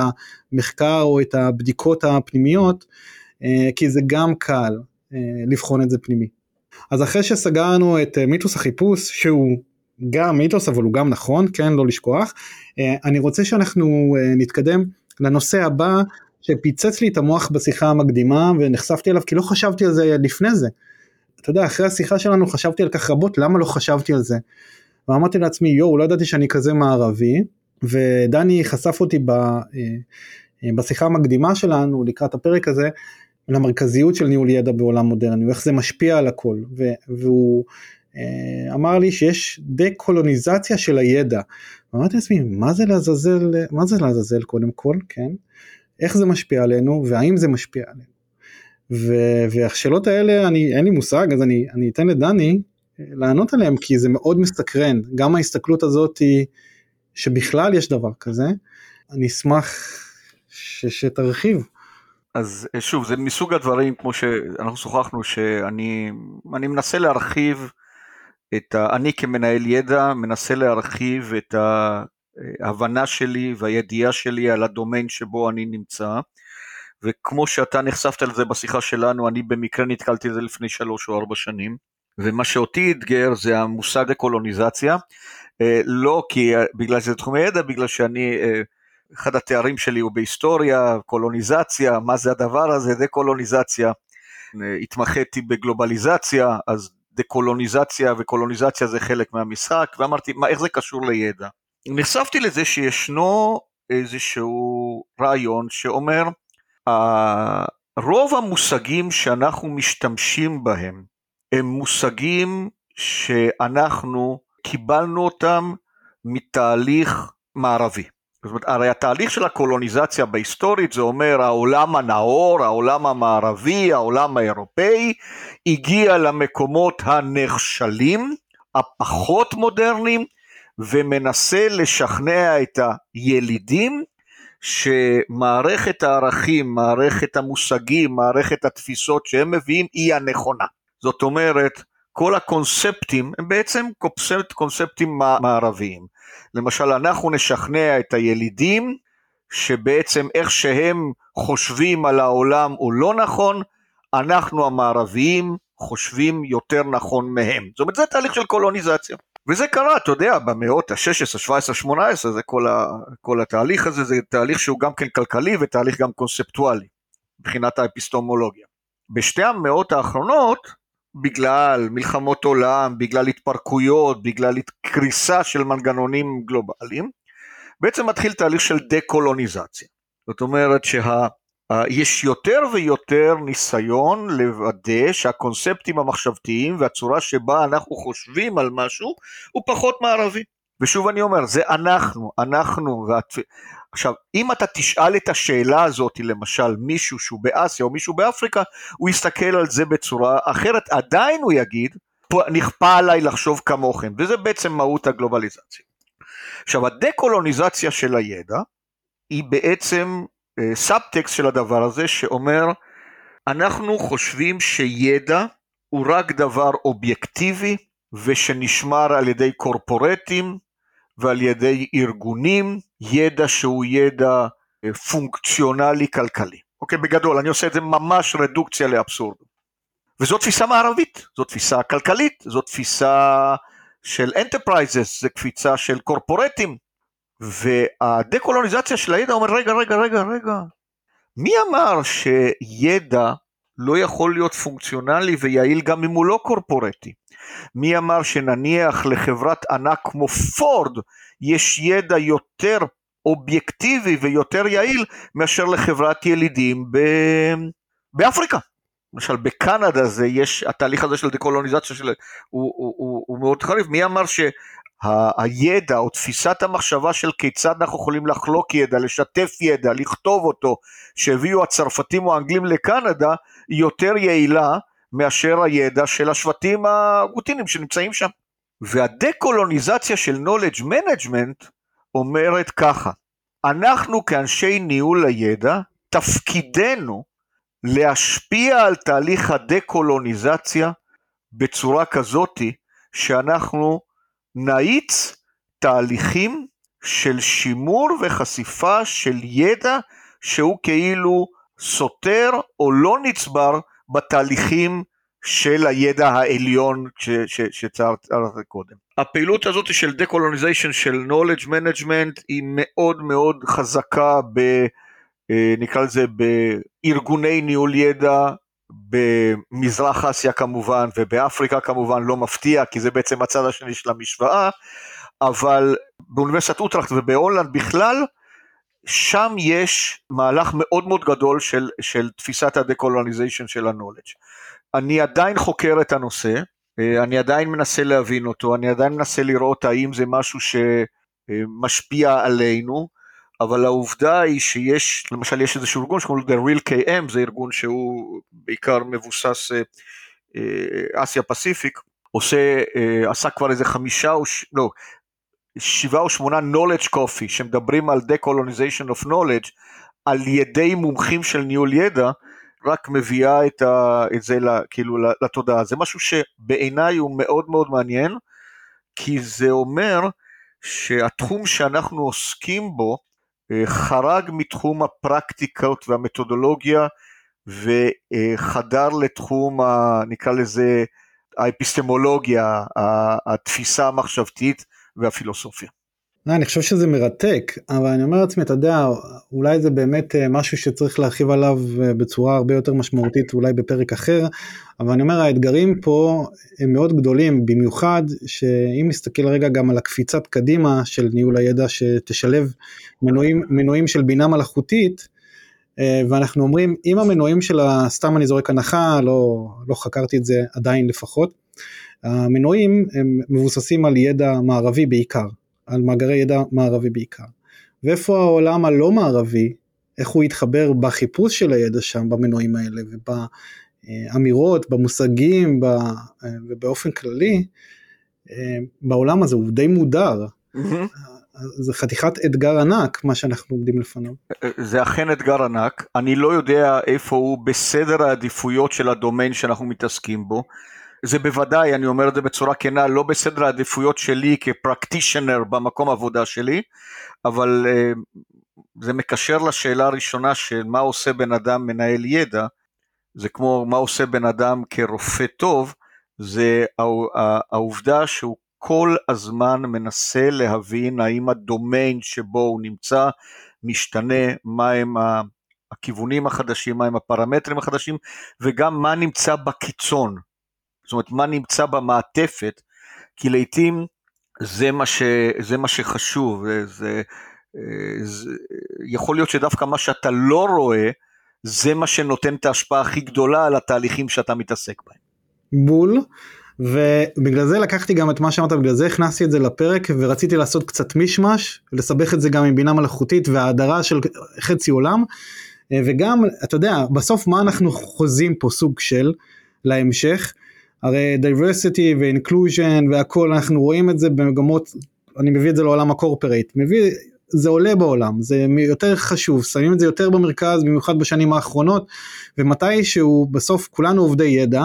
המחקר או את הבדיקות הפנימיות. אה, כי זה גם קל אה, לבחון את זה פנימי. אז אחרי שסגרנו את אה, מיתוס החיפוש שהוא גם מיתוס אבל הוא גם נכון כן לא לשכוח אני רוצה שאנחנו נתקדם לנושא הבא שפיצץ לי את המוח בשיחה המקדימה ונחשפתי אליו כי לא חשבתי על זה לפני זה. אתה יודע אחרי השיחה שלנו חשבתי על כך רבות למה לא חשבתי על זה. ואמרתי לעצמי יואו לא ידעתי שאני כזה מערבי ודני חשף אותי ב, בשיחה המקדימה שלנו לקראת הפרק הזה למרכזיות של ניהול ידע בעולם מודרני, ואיך זה משפיע על הכל, והוא אה, אמר לי שיש דה-קולוניזציה של הידע. ואמרתי לעצמי, מה זה לעזאזל, מה זה לעזאזל קודם כל, כן? איך זה משפיע עלינו, והאם זה משפיע עלינו. והשאלות האלה, אני, אין לי מושג, אז אני, אני אתן לדני אה, לענות עליהן, כי זה מאוד מסתקרן. גם ההסתכלות הזאת היא, שבכלל יש דבר כזה, אני אשמח ש, שתרחיב. אז אה, שוב, זה מסוג הדברים, כמו שאנחנו שוחחנו, שאני מנסה להרחיב את ה... אני כמנהל ידע מנסה להרחיב את ההבנה שלי והידיעה שלי על הדומיין שבו אני נמצא, וכמו שאתה נחשפת לזה בשיחה שלנו, אני במקרה נתקלתי בזה לפני שלוש או ארבע שנים, ומה שאותי אתגר זה המושג הקולוניזציה, אה, לא כי בגלל שזה תחום הידע, בגלל שאני אה, אחד התארים שלי הוא בהיסטוריה, קולוניזציה, מה זה הדבר הזה, דה-קולוניזציה. התמחיתי בגלובליזציה, אז דה-קולוניזציה וקולוניזציה זה חלק מהמשחק, ואמרתי, מה, איך זה קשור לידע? נחשפתי לזה שישנו איזשהו רעיון שאומר, רוב המושגים שאנחנו משתמשים בהם הם מושגים שאנחנו קיבלנו אותם מתהליך מערבי. זאת אומרת, הרי התהליך של הקולוניזציה בהיסטורית זה אומר העולם הנאור, העולם המערבי, העולם האירופאי, הגיע למקומות הנחשלים, הפחות מודרניים, ומנסה לשכנע את הילידים שמערכת הערכים, מערכת המושגים, מערכת התפיסות שהם מביאים היא הנכונה. זאת אומרת, כל הקונספטים הם בעצם קונספט, קונספטים מערביים. למשל, אנחנו נשכנע את הילידים שבעצם איך שהם חושבים על העולם הוא לא נכון, אנחנו המערביים חושבים יותר נכון מהם. זאת אומרת, זה תהליך של קולוניזציה. וזה קרה, אתה יודע, במאות ה-16, 17, 18, זה כל, ה, כל התהליך הזה, זה תהליך שהוא גם כן כלכלי ותהליך גם קונספטואלי, מבחינת האפיסטומולוגיה. בשתי המאות האחרונות, בגלל מלחמות עולם, בגלל התפרקויות, בגלל קריסה של מנגנונים גלובליים, בעצם מתחיל תהליך של דה-קולוניזציה. זאת אומרת שיש יותר ויותר ניסיון לוודא שהקונספטים המחשבתיים והצורה שבה אנחנו חושבים על משהו הוא פחות מערבי. ושוב אני אומר, זה אנחנו, אנחנו. עכשיו, אם אתה תשאל את השאלה הזאת, למשל, מישהו שהוא באסיה או מישהו באפריקה, הוא יסתכל על זה בצורה אחרת, עדיין הוא יגיד, נכפה עליי לחשוב כמוכם, וזה בעצם מהות הגלובליזציה. עכשיו, הדה-קולוניזציה של הידע, היא בעצם אה, סאבטקסט של הדבר הזה, שאומר, אנחנו חושבים שידע הוא רק דבר אובייקטיבי, ושנשמר על ידי קורפורטים ועל ידי ארגונים, ידע שהוא ידע אה, פונקציונלי כלכלי. אוקיי, בגדול, אני עושה את זה ממש רדוקציה לאבסורד. וזו תפיסה מערבית, זו תפיסה כלכלית, זו תפיסה של enterprises, זו תפיסה של קורפורטים. והדקולוניזציה של הידע אומר, רגע, רגע, רגע, רגע, מי אמר שידע לא יכול להיות פונקציונלי ויעיל גם אם הוא לא קורפורטי? מי אמר שנניח לחברת ענק כמו פורד יש ידע יותר אובייקטיבי ויותר יעיל מאשר לחברת ילידים ב... באפריקה. למשל בקנדה זה יש, התהליך הזה של דקולוניזציה של, הוא, הוא, הוא, הוא מאוד חריף, מי אמר שהידע או תפיסת המחשבה של כיצד אנחנו יכולים לחלוק ידע, לשתף ידע, לכתוב אותו, שהביאו הצרפתים או האנגלים לקנדה, יותר יעילה מאשר הידע של השבטים הרוטינים שנמצאים שם. והדקולוניזציה של knowledge management אומרת ככה, אנחנו כאנשי ניהול הידע, תפקידנו להשפיע על תהליך הדקולוניזציה בצורה כזאתי שאנחנו נאיץ תהליכים של שימור וחשיפה של ידע שהוא כאילו סותר או לא נצבר בתהליכים של הידע העליון שציירת קודם. הפעילות הזאת של decolonization של knowledge management היא מאוד מאוד חזקה ב... אה, נקרא לזה בארגוני ניהול ידע במזרח אסיה כמובן ובאפריקה כמובן לא מפתיע כי זה בעצם הצד השני של המשוואה אבל באוניברסיטת אוטרחט ובהולנד בכלל שם יש מהלך מאוד מאוד גדול של, של תפיסת ה decolonization של ה knowledge. אני עדיין חוקר את הנושא, אה, אני עדיין מנסה להבין אותו, אני עדיין מנסה לראות האם זה משהו שמשפיע עלינו, אבל העובדה היא שיש, למשל יש איזשהו ארגון שקוראים לו The Real KM, זה ארגון שהוא בעיקר מבוסס אה, אה, אסיה פסיפיק, עושה, עשה כבר איזה חמישה או, ש... לא, שבעה או שמונה knowledge coffee שמדברים על decolonization of knowledge על ידי מומחים של ניהול ידע, רק מביאה את, ה, את זה כאילו לתודעה. זה משהו שבעיניי הוא מאוד מאוד מעניין, כי זה אומר שהתחום שאנחנו עוסקים בו אה, חרג מתחום הפרקטיקות והמתודולוגיה וחדר לתחום, ה, נקרא לזה, האפיסטמולוגיה, התפיסה המחשבתית והפילוסופיה. לא, אני חושב שזה מרתק, אבל אני אומר לעצמי, אתה יודע, אולי זה באמת אה, משהו שצריך להרחיב עליו אה, בצורה הרבה יותר משמעותית, אולי בפרק אחר, אבל אני אומר, האתגרים פה הם מאוד גדולים, במיוחד שאם נסתכל רגע גם על הקפיצת קדימה של ניהול הידע, שתשלב מנועים, מנועים של בינה מלאכותית, אה, ואנחנו אומרים, אם המנועים של, סתם אני זורק הנחה, לא, לא חקרתי את זה עדיין לפחות, המנועים הם מבוססים על ידע מערבי בעיקר, על מאגרי ידע מערבי בעיקר. ואיפה העולם הלא מערבי, איך הוא יתחבר בחיפוש של הידע שם במנועים האלה ובאמירות, במושגים ובאופן כללי, בעולם הזה הוא די מודר. זה חתיכת אתגר ענק מה שאנחנו עומדים לפניו. זה אכן אתגר ענק, אני לא יודע איפה הוא בסדר העדיפויות של הדומיין שאנחנו מתעסקים בו. זה בוודאי, אני אומר את זה בצורה כנה, לא בסדר העדיפויות שלי כפרקטישנר במקום עבודה שלי, אבל uh, זה מקשר לשאלה הראשונה של מה עושה בן אדם מנהל ידע, זה כמו מה עושה בן אדם כרופא טוב, זה העובדה שהוא כל הזמן מנסה להבין האם הדומיין שבו הוא נמצא משתנה, מהם הכיוונים החדשים, מהם הפרמטרים החדשים, וגם מה נמצא בקיצון. זאת אומרת מה נמצא במעטפת, כי לעיתים זה מה, ש, זה מה שחשוב, זה, זה, יכול להיות שדווקא מה שאתה לא רואה, זה מה שנותן את ההשפעה הכי גדולה על התהליכים שאתה מתעסק בהם. בול. ובגלל זה לקחתי גם את מה שאמרת, בגלל זה הכנסתי את זה לפרק ורציתי לעשות קצת מישמש, לסבך את זה גם עם בינה מלאכותית וההדרה של חצי עולם, וגם, אתה יודע, בסוף מה אנחנו חוזים פה סוג של להמשך, הרי diversity ו-inclusion והכל אנחנו רואים את זה במגמות, אני מביא את זה לעולם הקורפרייט, מביא, זה עולה בעולם, זה יותר חשוב, שמים את זה יותר במרכז, במיוחד בשנים האחרונות, ומתי שהוא בסוף כולנו עובדי ידע,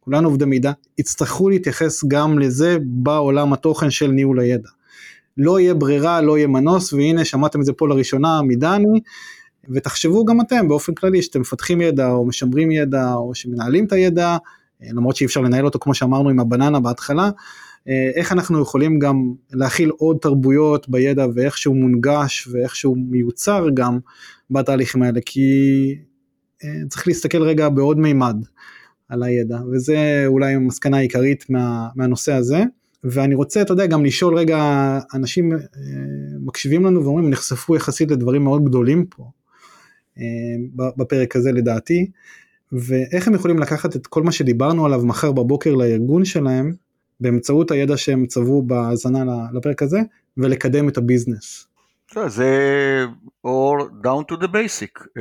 כולנו עובדי מידע, יצטרכו להתייחס גם לזה בעולם התוכן של ניהול הידע. לא יהיה ברירה, לא יהיה מנוס, והנה שמעתם את זה פה לראשונה מדני, ותחשבו גם אתם באופן כללי שאתם מפתחים ידע או משמרים ידע או שמנהלים את הידע, למרות שאי אפשר לנהל אותו כמו שאמרנו עם הבננה בהתחלה, איך אנחנו יכולים גם להכיל עוד תרבויות בידע ואיך שהוא מונגש ואיך שהוא מיוצר גם בתהליכים האלה, כי אה, צריך להסתכל רגע בעוד מימד על הידע, וזה אולי המסקנה העיקרית מה, מהנושא הזה. ואני רוצה, אתה יודע, גם לשאול רגע, אנשים אה, מקשיבים לנו ואומרים, נחשפו יחסית לדברים מאוד גדולים פה, אה, בפרק הזה לדעתי, ואיך הם יכולים לקחת את כל מה שדיברנו עליו מחר בבוקר לארגון שלהם, באמצעות הידע שהם צברו בהאזנה לפרק הזה, ולקדם את הביזנס. זה or down to the basic.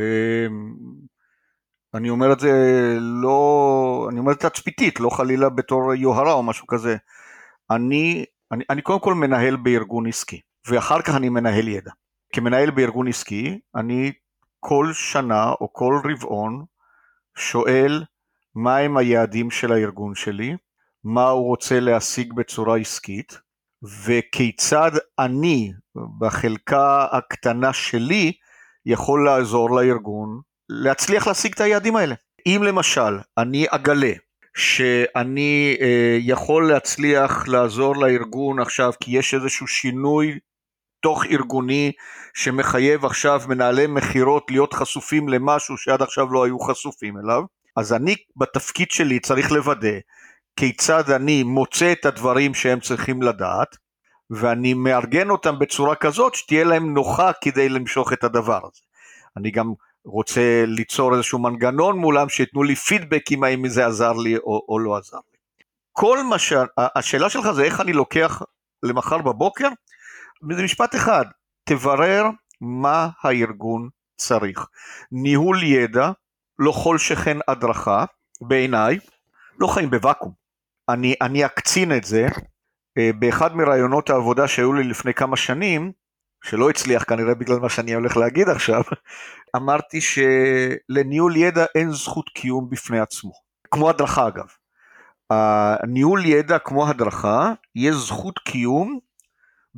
אני אומר את זה לא, אני אומר את זה תצפיתית, לא חלילה בתור יוהרה או משהו כזה. אני, אני, אני קודם כל מנהל בארגון עסקי, ואחר כך אני מנהל ידע. כמנהל בארגון עסקי, אני כל שנה או כל רבעון שואל מהם היעדים של הארגון שלי, מה הוא רוצה להשיג בצורה עסקית, וכיצד אני, בחלקה הקטנה שלי, יכול לעזור לארגון להצליח להשיג את היעדים האלה. אם למשל אני אגלה שאני אה, יכול להצליח לעזור לארגון עכשיו כי יש איזשהו שינוי תוך ארגוני שמחייב עכשיו מנהלי מכירות להיות חשופים למשהו שעד עכשיו לא היו חשופים אליו, אז אני בתפקיד שלי צריך לוודא כיצד אני מוצא את הדברים שהם צריכים לדעת, ואני מארגן אותם בצורה כזאת שתהיה להם נוחה כדי למשוך את הדבר הזה. אני גם רוצה ליצור איזשהו מנגנון מולם שייתנו לי פידבקים האם זה עזר לי או, או לא עזר לי. כל מה ש... השאלה שלך זה איך אני לוקח למחר בבוקר, זה משפט אחד, תברר מה הארגון צריך. ניהול ידע, לא כל שכן הדרכה, בעיניי, לא חיים בוואקום. אני, אני אקצין את זה, אה, באחד מראיונות העבודה שהיו לי לפני כמה שנים, שלא הצליח כנראה בגלל מה שאני הולך להגיד עכשיו, אמרתי שלניהול ידע אין זכות קיום בפני עצמו, כמו הדרכה אגב. הניהול ידע כמו הדרכה, יש זכות קיום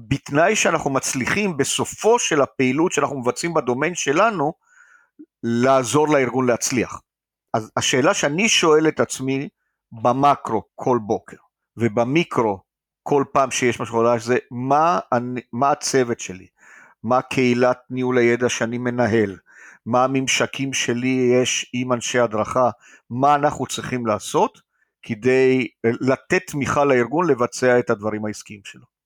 בתנאי שאנחנו מצליחים בסופו של הפעילות שאנחנו מבצעים בדומיין שלנו, לעזור לארגון להצליח. אז השאלה שאני שואל את עצמי במקרו כל בוקר, ובמיקרו כל פעם שיש משהו חדש זה מה, מה הצוות שלי, מה קהילת ניהול הידע שאני מנהל, מה הממשקים שלי יש עם אנשי הדרכה, מה אנחנו צריכים לעשות כדי לתת תמיכה לארגון לבצע את הדברים העסקיים שלו.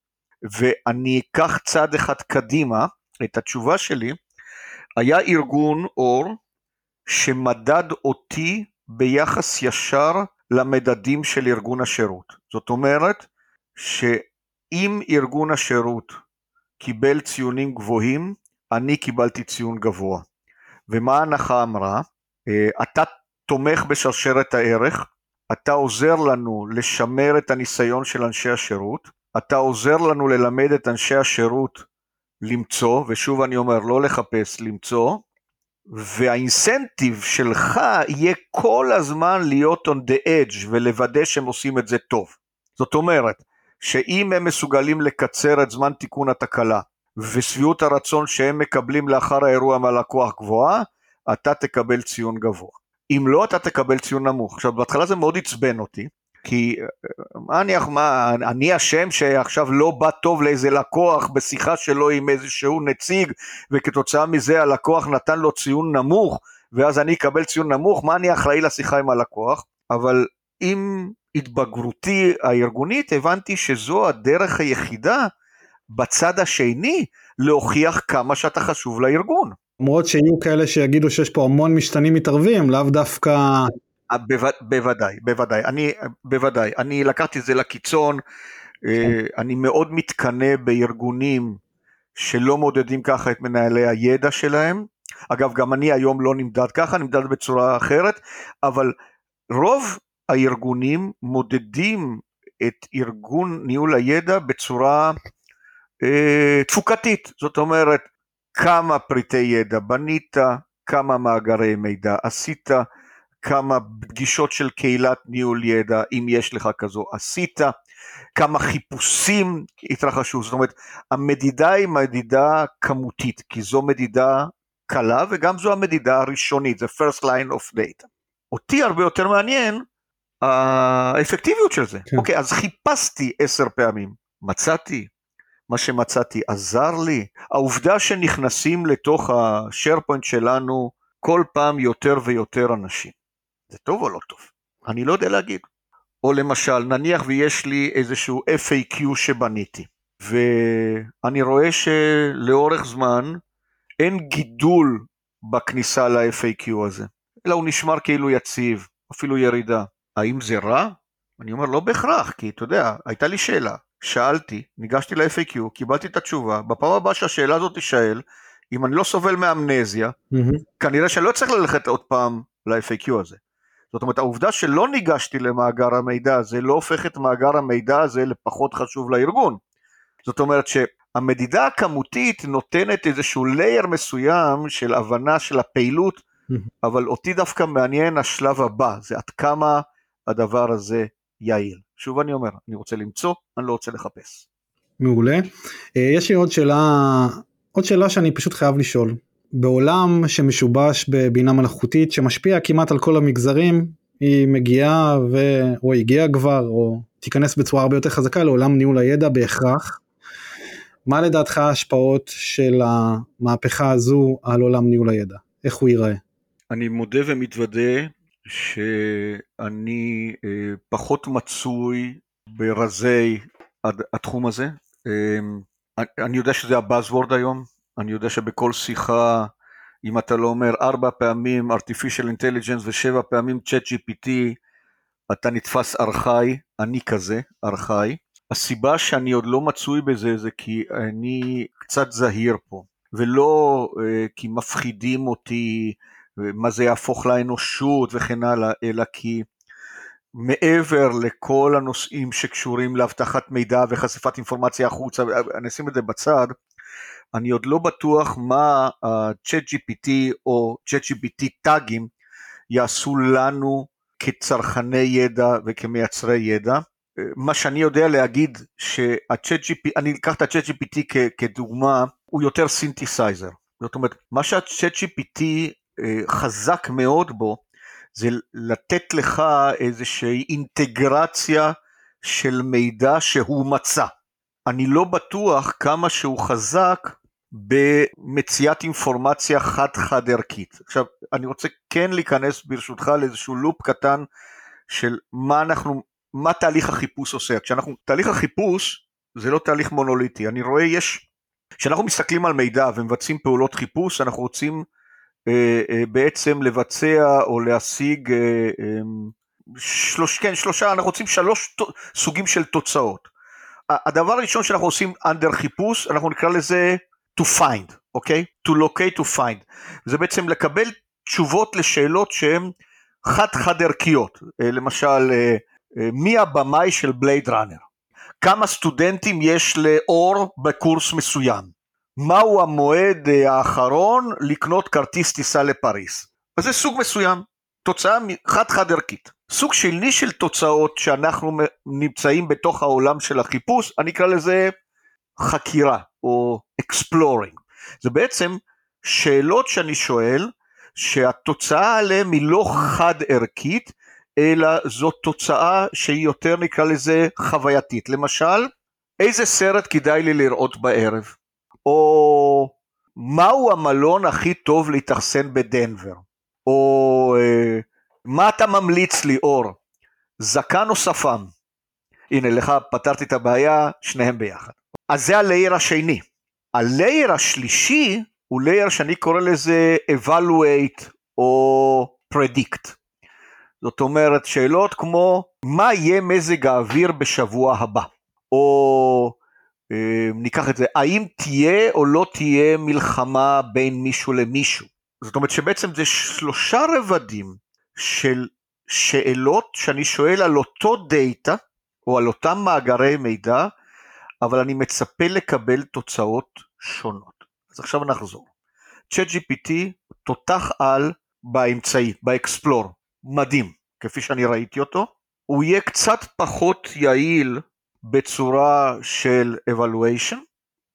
ואני אקח צעד אחד קדימה, את התשובה שלי, היה ארגון אור שמדד אותי ביחס ישר למדדים של ארגון השירות. זאת אומרת, שאם ארגון השירות קיבל ציונים גבוהים, אני קיבלתי ציון גבוה. ומה ההנחה אמרה? אה, אתה תומך בשרשרת הערך, אתה עוזר לנו לשמר את הניסיון של אנשי השירות, אתה עוזר לנו ללמד את אנשי השירות למצוא, ושוב אני אומר, לא לחפש, למצוא, והאינסנטיב שלך יהיה כל הזמן להיות on the edge ולוודא שהם עושים את זה טוב. זאת אומרת, שאם הם מסוגלים לקצר את זמן תיקון התקלה ושביעות הרצון שהם מקבלים לאחר האירוע מהלקוח גבוהה, אתה תקבל ציון גבוה. אם לא, אתה תקבל ציון נמוך. עכשיו, בהתחלה זה מאוד עצבן אותי, כי מה אני, מה, אני אשם שעכשיו לא בא טוב לאיזה לקוח בשיחה שלו עם איזשהו נציג, וכתוצאה מזה הלקוח נתן לו ציון נמוך, ואז אני אקבל ציון נמוך, מה אני אחראי לשיחה עם הלקוח? אבל עם התבגרותי הארגונית הבנתי שזו הדרך היחידה בצד השני להוכיח כמה שאתה חשוב לארגון. למרות שיהיו כאלה שיגידו שיש פה המון משתנים מתערבים, לאו דווקא... בוודאי, בוודאי, אני, בוודאי, אני לקחתי את זה לקיצון, אה, אני מאוד מתקנא בארגונים שלא מודדים ככה את מנהלי הידע שלהם, אגב גם אני היום לא נמדד ככה, נמדד בצורה אחרת, אבל רוב הארגונים מודדים את ארגון ניהול הידע בצורה אה, תפוקתית, זאת אומרת כמה פריטי ידע בנית, כמה מאגרי מידע עשית, כמה פגישות של קהילת ניהול ידע, אם יש לך כזו, עשית, כמה חיפושים התרחשו, זאת אומרת, המדידה היא מדידה כמותית, כי זו מדידה קלה וגם זו המדידה הראשונית, זה first line of data. אותי הרבה יותר מעניין האפקטיביות של זה. כן. אוקיי, אז חיפשתי עשר פעמים, מצאתי, מה שמצאתי עזר לי. העובדה שנכנסים לתוך השארפוינט שלנו כל פעם יותר ויותר אנשים, זה טוב או לא טוב? אני לא יודע להגיד. או למשל, נניח ויש לי איזשהו FAQ שבניתי, ואני רואה שלאורך זמן אין גידול בכניסה ל-FAQ הזה, אלא הוא נשמר כאילו יציב, אפילו ירידה. האם זה רע? אני אומר לא בהכרח, כי אתה יודע, הייתה לי שאלה, שאלתי, ניגשתי ל-FAQ, קיבלתי את התשובה, בפעם הבאה שהשאלה הזאת תישאל, אם אני לא סובל מאמנזיה, mm-hmm. כנראה שאני לא צריך ללכת עוד פעם ל-FAQ הזה. זאת אומרת, העובדה שלא ניגשתי למאגר המידע הזה לא הופך את מאגר המידע הזה לפחות חשוב לארגון. זאת אומרת שהמדידה הכמותית נותנת איזשהו לייר מסוים של הבנה של הפעילות. אבל אותי דווקא מעניין השלב הבא, זה עד כמה הדבר הזה יעיל. שוב אני אומר, אני רוצה למצוא, אני לא רוצה לחפש. מעולה. אה, יש לי עוד שאלה, עוד שאלה שאני פשוט חייב לשאול. בעולם שמשובש בבינה מלאכותית שמשפיע כמעט על כל המגזרים, היא מגיעה ו... או הגיעה כבר או תיכנס בצורה הרבה יותר חזקה לעולם ניהול הידע בהכרח. מה לדעתך ההשפעות של המהפכה הזו על עולם ניהול הידע? איך הוא ייראה? אני מודה ומתוודה שאני אה, פחות מצוי ברזי התחום הזה. אמ, אני יודע שזה הבאזוורד היום, אני יודע שבכל שיחה, אם אתה לא אומר ארבע פעמים artificial intelligence ושבע פעמים chat GPT, אתה נתפס ארכאי, אני כזה, ארכאי. הסיבה שאני עוד לא מצוי בזה זה כי אני קצת זהיר פה, ולא uh, כי מפחידים אותי מה זה יהפוך לאנושות וכן הלאה, אלא כי מעבר לכל הנושאים שקשורים לאבטחת מידע וחשיפת אינפורמציה החוצה, אני אשים את זה בצד, אני עוד לא בטוח מה ה-chat GPT או chat GPT טאגים יעשו לנו כצרכני ידע וכמייצרי ידע. מה שאני יודע להגיד שה-chat אני אקח את ה-chat GPT כדוגמה, הוא יותר synthesizer. זאת אומרת, מה שה-chat GPT אה, חזק מאוד בו, זה לתת לך איזושהי אינטגרציה של מידע שהוא מצא. אני לא בטוח כמה שהוא חזק במציאת אינפורמציה חד-חד ערכית. עכשיו, אני רוצה כן להיכנס ברשותך לאיזשהו לופ קטן של מה אנחנו, מה תהליך החיפוש עושה. כשאנחנו, תהליך החיפוש זה לא תהליך מונוליטי. אני רואה יש, כשאנחנו מסתכלים על מידע ומבצעים פעולות חיפוש, אנחנו רוצים אה, אה, בעצם לבצע או להשיג אה, שלוש, כן, שלושה, אנחנו רוצים שלוש סוגים של תוצאות. הדבר הראשון שאנחנו עושים under חיפוש, אנחנו נקרא לזה to find, אוקיי? Okay? to locate to find. זה בעצם לקבל תשובות לשאלות שהן חד-חד ערכיות. למשל, מי הבמאי של בלייד ראנר? כמה סטודנטים יש לאור בקורס מסוים? מהו המועד אה, האחרון לקנות כרטיס טיסה לפריס. אז זה סוג מסוים, תוצאה חד-חד ערכית. סוג שני של תוצאות שאנחנו נמצאים בתוך העולם של החיפוש, אני אקרא לזה חקירה או exploring. זה בעצם שאלות שאני שואל, שהתוצאה עליהן היא לא חד ערכית, אלא זו תוצאה שהיא יותר נקרא לזה חווייתית. למשל, איזה סרט כדאי לי לראות בערב? או מהו המלון הכי טוב להתאכסן בדנבר, או אה, מה אתה ממליץ לי אור, זקן או שפם? הנה לך פתרתי את הבעיה, שניהם ביחד. אז זה הלייר השני. הלייר השלישי הוא לייר שאני קורא לזה evaluate או predict. זאת אומרת שאלות כמו מה יהיה מזג האוויר בשבוע הבא, או אמ, ניקח את זה, האם תהיה או לא תהיה מלחמה בין מישהו למישהו? זאת אומרת שבעצם זה שלושה רבדים של שאלות שאני שואל על אותו דאטה או על אותם מאגרי מידע, אבל אני מצפה לקבל תוצאות שונות. אז עכשיו נחזור. ChatGPT תותח על באמצעי, באקספלור. מדהים, כפי שאני ראיתי אותו. הוא יהיה קצת פחות יעיל בצורה של evaluation,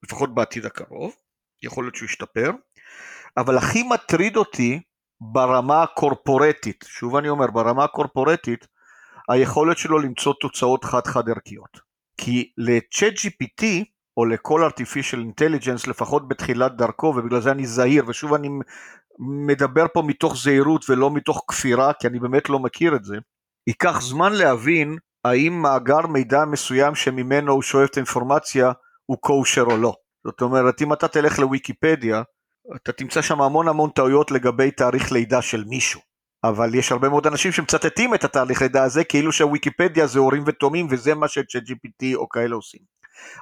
לפחות בעתיד הקרוב, יכול להיות שהוא ישתפר, אבל הכי מטריד אותי ברמה הקורפורטית, שוב אני אומר, ברמה הקורפורטית, היכולת שלו למצוא תוצאות חד-חד ערכיות. כי ל-chat GPT, או לכל artificial intelligence, לפחות בתחילת דרכו, ובגלל זה אני זהיר, ושוב אני מדבר פה מתוך זהירות ולא מתוך כפירה, כי אני באמת לא מכיר את זה, ייקח זמן להבין האם מאגר מידע מסוים שממנו הוא שואב את האינפורמציה הוא קושר או לא. זאת אומרת, אם אתה תלך לוויקיפדיה, אתה תמצא שם המון המון טעויות לגבי תאריך לידה של מישהו. אבל יש הרבה מאוד אנשים שמצטטים את התהליך לידה הזה כאילו שהוויקיפדיה זה הורים ותומים וזה מה ש-GPT או כאלה עושים.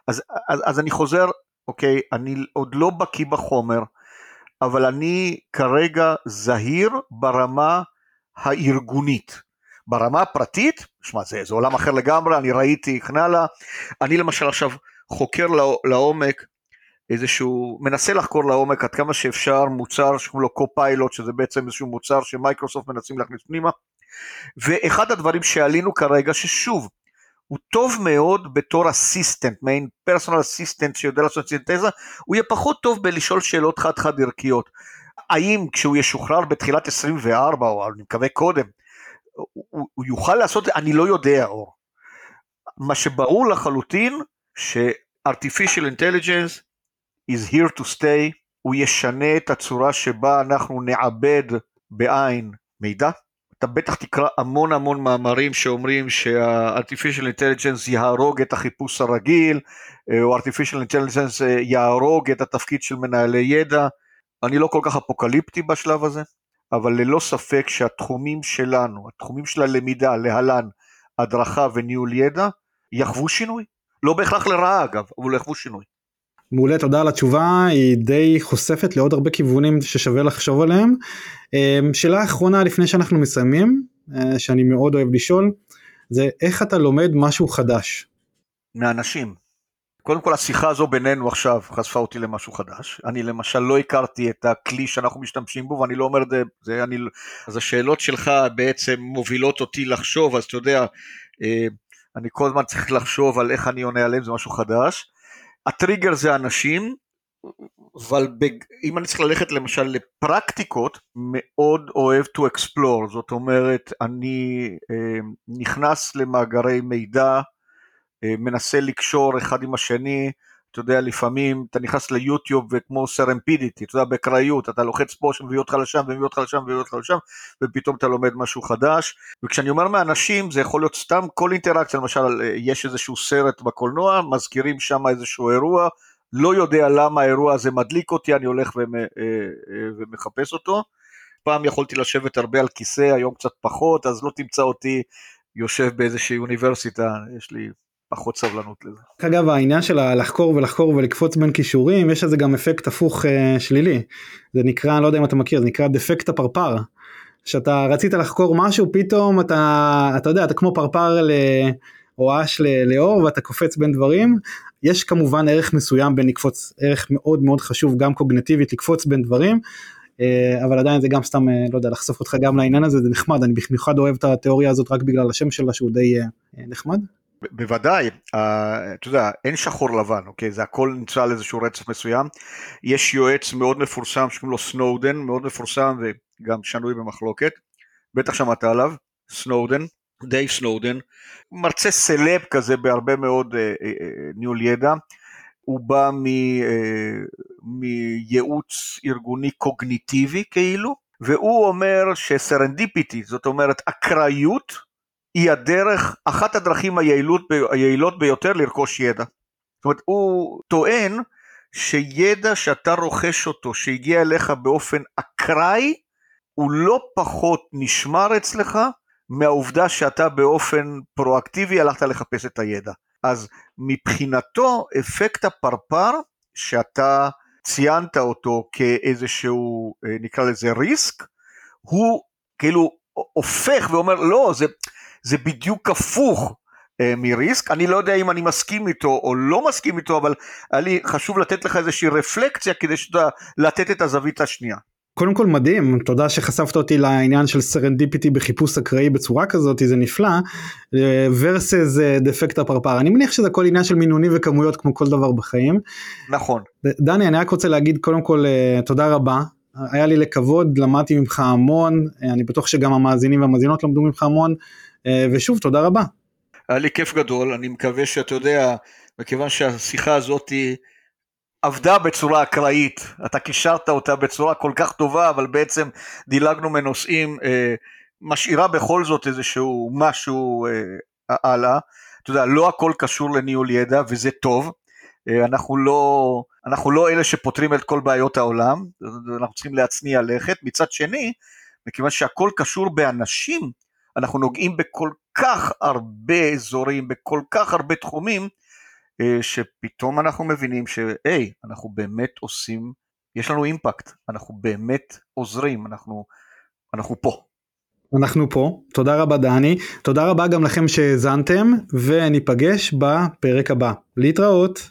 אז, אז, אז אני חוזר, אוקיי, אני עוד לא בקיא בחומר, אבל אני כרגע זהיר ברמה הארגונית. ברמה הפרטית, שמע זה, זה עולם אחר לגמרי, אני ראיתי, וכן הלאה, אני למשל עכשיו חוקר לעומק איזשהו, מנסה לחקור לעומק עד כמה שאפשר מוצר שקוראים לו קו-פיילוט, שזה בעצם איזשהו מוצר שמייקרוסופט מנסים להכניס פנימה, ואחד הדברים שעלינו כרגע, ששוב, הוא טוב מאוד בתור אסיסטנט, מעין פרסונל אסיסטנט שיודע לעשות סינתזה, הוא יהיה פחות טוב בלשאול שאלות חד חד ערכיות. האם כשהוא ישוחרר בתחילת 24, או אני מקווה קודם, הוא, הוא יוכל לעשות, אני לא יודע, אור. מה שברור לחלוטין, ש-artificial intelligence is here to stay, הוא ישנה את הצורה שבה אנחנו נעבד בעין מידע. אתה בטח תקרא המון המון מאמרים שאומרים שה-artificial intelligence יהרוג את החיפוש הרגיל, אה, או artificial intelligence אה, יהרוג את התפקיד של מנהלי ידע. אני לא כל כך אפוקליפטי בשלב הזה, אבל ללא ספק שהתחומים שלנו, התחומים של הלמידה, להלן, הדרכה וניהול ידע, יחוו שינוי. לא בהכרח לרעה אגב, אבל יחוו שינוי. מעולה, תודה על התשובה, היא די חושפת לעוד הרבה כיוונים ששווה לחשוב עליהם. אמ, שאלה אחרונה לפני שאנחנו מסיימים, אה, שאני מאוד אוהב לשאול, זה איך אתה לומד משהו חדש? מאנשים. קודם כל השיחה הזו בינינו עכשיו חשפה אותי למשהו חדש. אני למשל לא הכרתי את הכלי שאנחנו משתמשים בו ואני לא אומר את זה, זה אני, אז השאלות שלך בעצם מובילות אותי לחשוב, אז אתה יודע, אה, אני כל הזמן צריך לחשוב על איך אני עונה עליהם, זה משהו חדש. הטריגר זה אנשים, אבל בג... אם אני צריך ללכת למשל לפרקטיקות, מאוד אוהב to explore, זאת אומרת, אני אה, נכנס למאגרי מידע, אה, מנסה לקשור אחד עם השני, אתה יודע, לפעמים אתה נכנס ליוטיוב וכמו סרמפידיטי, אתה יודע, באקראיות, אתה לוחץ פה שמביא אותך לשם ומביא אותך לשם ומביא אותך לשם, ופתאום אתה לומד משהו חדש. וכשאני אומר מאנשים, זה יכול להיות סתם כל אינטראקציה, למשל, אה, יש איזשהו סרט בקולנוע, מזכירים שם איזשהו אירוע, לא יודע למה האירוע הזה מדליק אותי, אני הולך ומ, אה, ומחפש אותו. פעם יכולתי לשבת הרבה על כיסא, היום קצת פחות, אז לא תמצא אותי יושב באיזושהי אוניברסיטה, יש לי פחות סבלנות לזה. אגב העניין של לחקור ולחקור ולקפוץ בין כישורים יש לזה גם אפקט הפוך אה, שלילי זה נקרא לא יודע אם אתה מכיר זה נקרא דפקט הפרפר. שאתה רצית לחקור משהו פתאום אתה אתה יודע אתה כמו פרפר ל... או אש לאור ואתה קופץ בין דברים יש כמובן ערך מסוים בין לקפוץ ערך מאוד מאוד חשוב גם קוגנטיבית לקפוץ בין דברים אה, אבל עדיין זה גם סתם אה, לא יודע לחשוף אותך גם לעניין הזה זה נחמד אני במיוחד אוהב את התיאוריה הזאת רק בגלל השם שלה שהוא די אה, נחמד. בוודאי, אתה יודע, אין שחור לבן, אוקיי? זה הכל נמצא על איזשהו רצף מסוים. יש יועץ מאוד מפורסם שקוראים לו סנודן, מאוד מפורסם וגם שנוי במחלוקת, בטח שמעת עליו, סנודן, דייב סנודן, מרצה סלב כזה בהרבה מאוד אה, אה, אה, ניהול ידע. הוא בא מ, אה, מייעוץ ארגוני קוגניטיבי כאילו, והוא אומר ש serendipity, זאת אומרת אקראיות, היא הדרך, אחת הדרכים היעילות, היעילות ביותר לרכוש ידע. זאת אומרת, הוא טוען שידע שאתה רוכש אותו, שהגיע אליך באופן אקראי, הוא לא פחות נשמר אצלך מהעובדה שאתה באופן פרואקטיבי הלכת לחפש את הידע. אז מבחינתו, אפקט הפרפר, שאתה ציינת אותו כאיזשהו, אה, נקרא לזה ריסק, הוא כאילו הופך ואומר, לא, זה, זה בדיוק הפוך אה, מריסק, אני לא יודע אם אני מסכים איתו או לא מסכים איתו, אבל היה לי חשוב לתת לך איזושהי רפלקציה כדי שאתה, לתת את הזווית השנייה. קודם כל מדהים, תודה שחשפת אותי לעניין של serendipity בחיפוש אקראי בצורה כזאת, זה נפלא, versus אפקט הפרפר, אני מניח שזה הכל עניין של מינונים וכמויות כמו כל דבר בחיים. נכון. דני, אני רק רוצה להגיד קודם כל אה, תודה רבה, היה לי לכבוד, למדתי ממך המון, אני בטוח שגם המאזינים והמאזינות למדו ממך המון, אה, ושוב תודה רבה. היה לי כיף גדול, אני מקווה שאתה יודע, מכיוון שהשיחה הזאת. עבדה בצורה אקראית, אתה קישרת אותה בצורה כל כך טובה, אבל בעצם דילגנו מנושאים, אה, משאירה בכל זאת איזשהו משהו אה, הלאה. אתה יודע, לא הכל קשור לניהול ידע, וזה טוב. אה, אנחנו לא, אנחנו לא אלה שפותרים את כל בעיות העולם, אנחנו צריכים להצניע לכת. מצד שני, מכיוון שהכל קשור באנשים, אנחנו נוגעים בכל כך הרבה אזורים, בכל כך הרבה תחומים, אה, שפתאום אנחנו מבינים שהי, אנחנו באמת עושים, יש לנו אימפקט, אנחנו באמת עוזרים, אנחנו, אנחנו פה. אנחנו פה, תודה רבה דני, תודה רבה גם לכם שהאזנתם, וניפגש בפרק הבא. להתראות.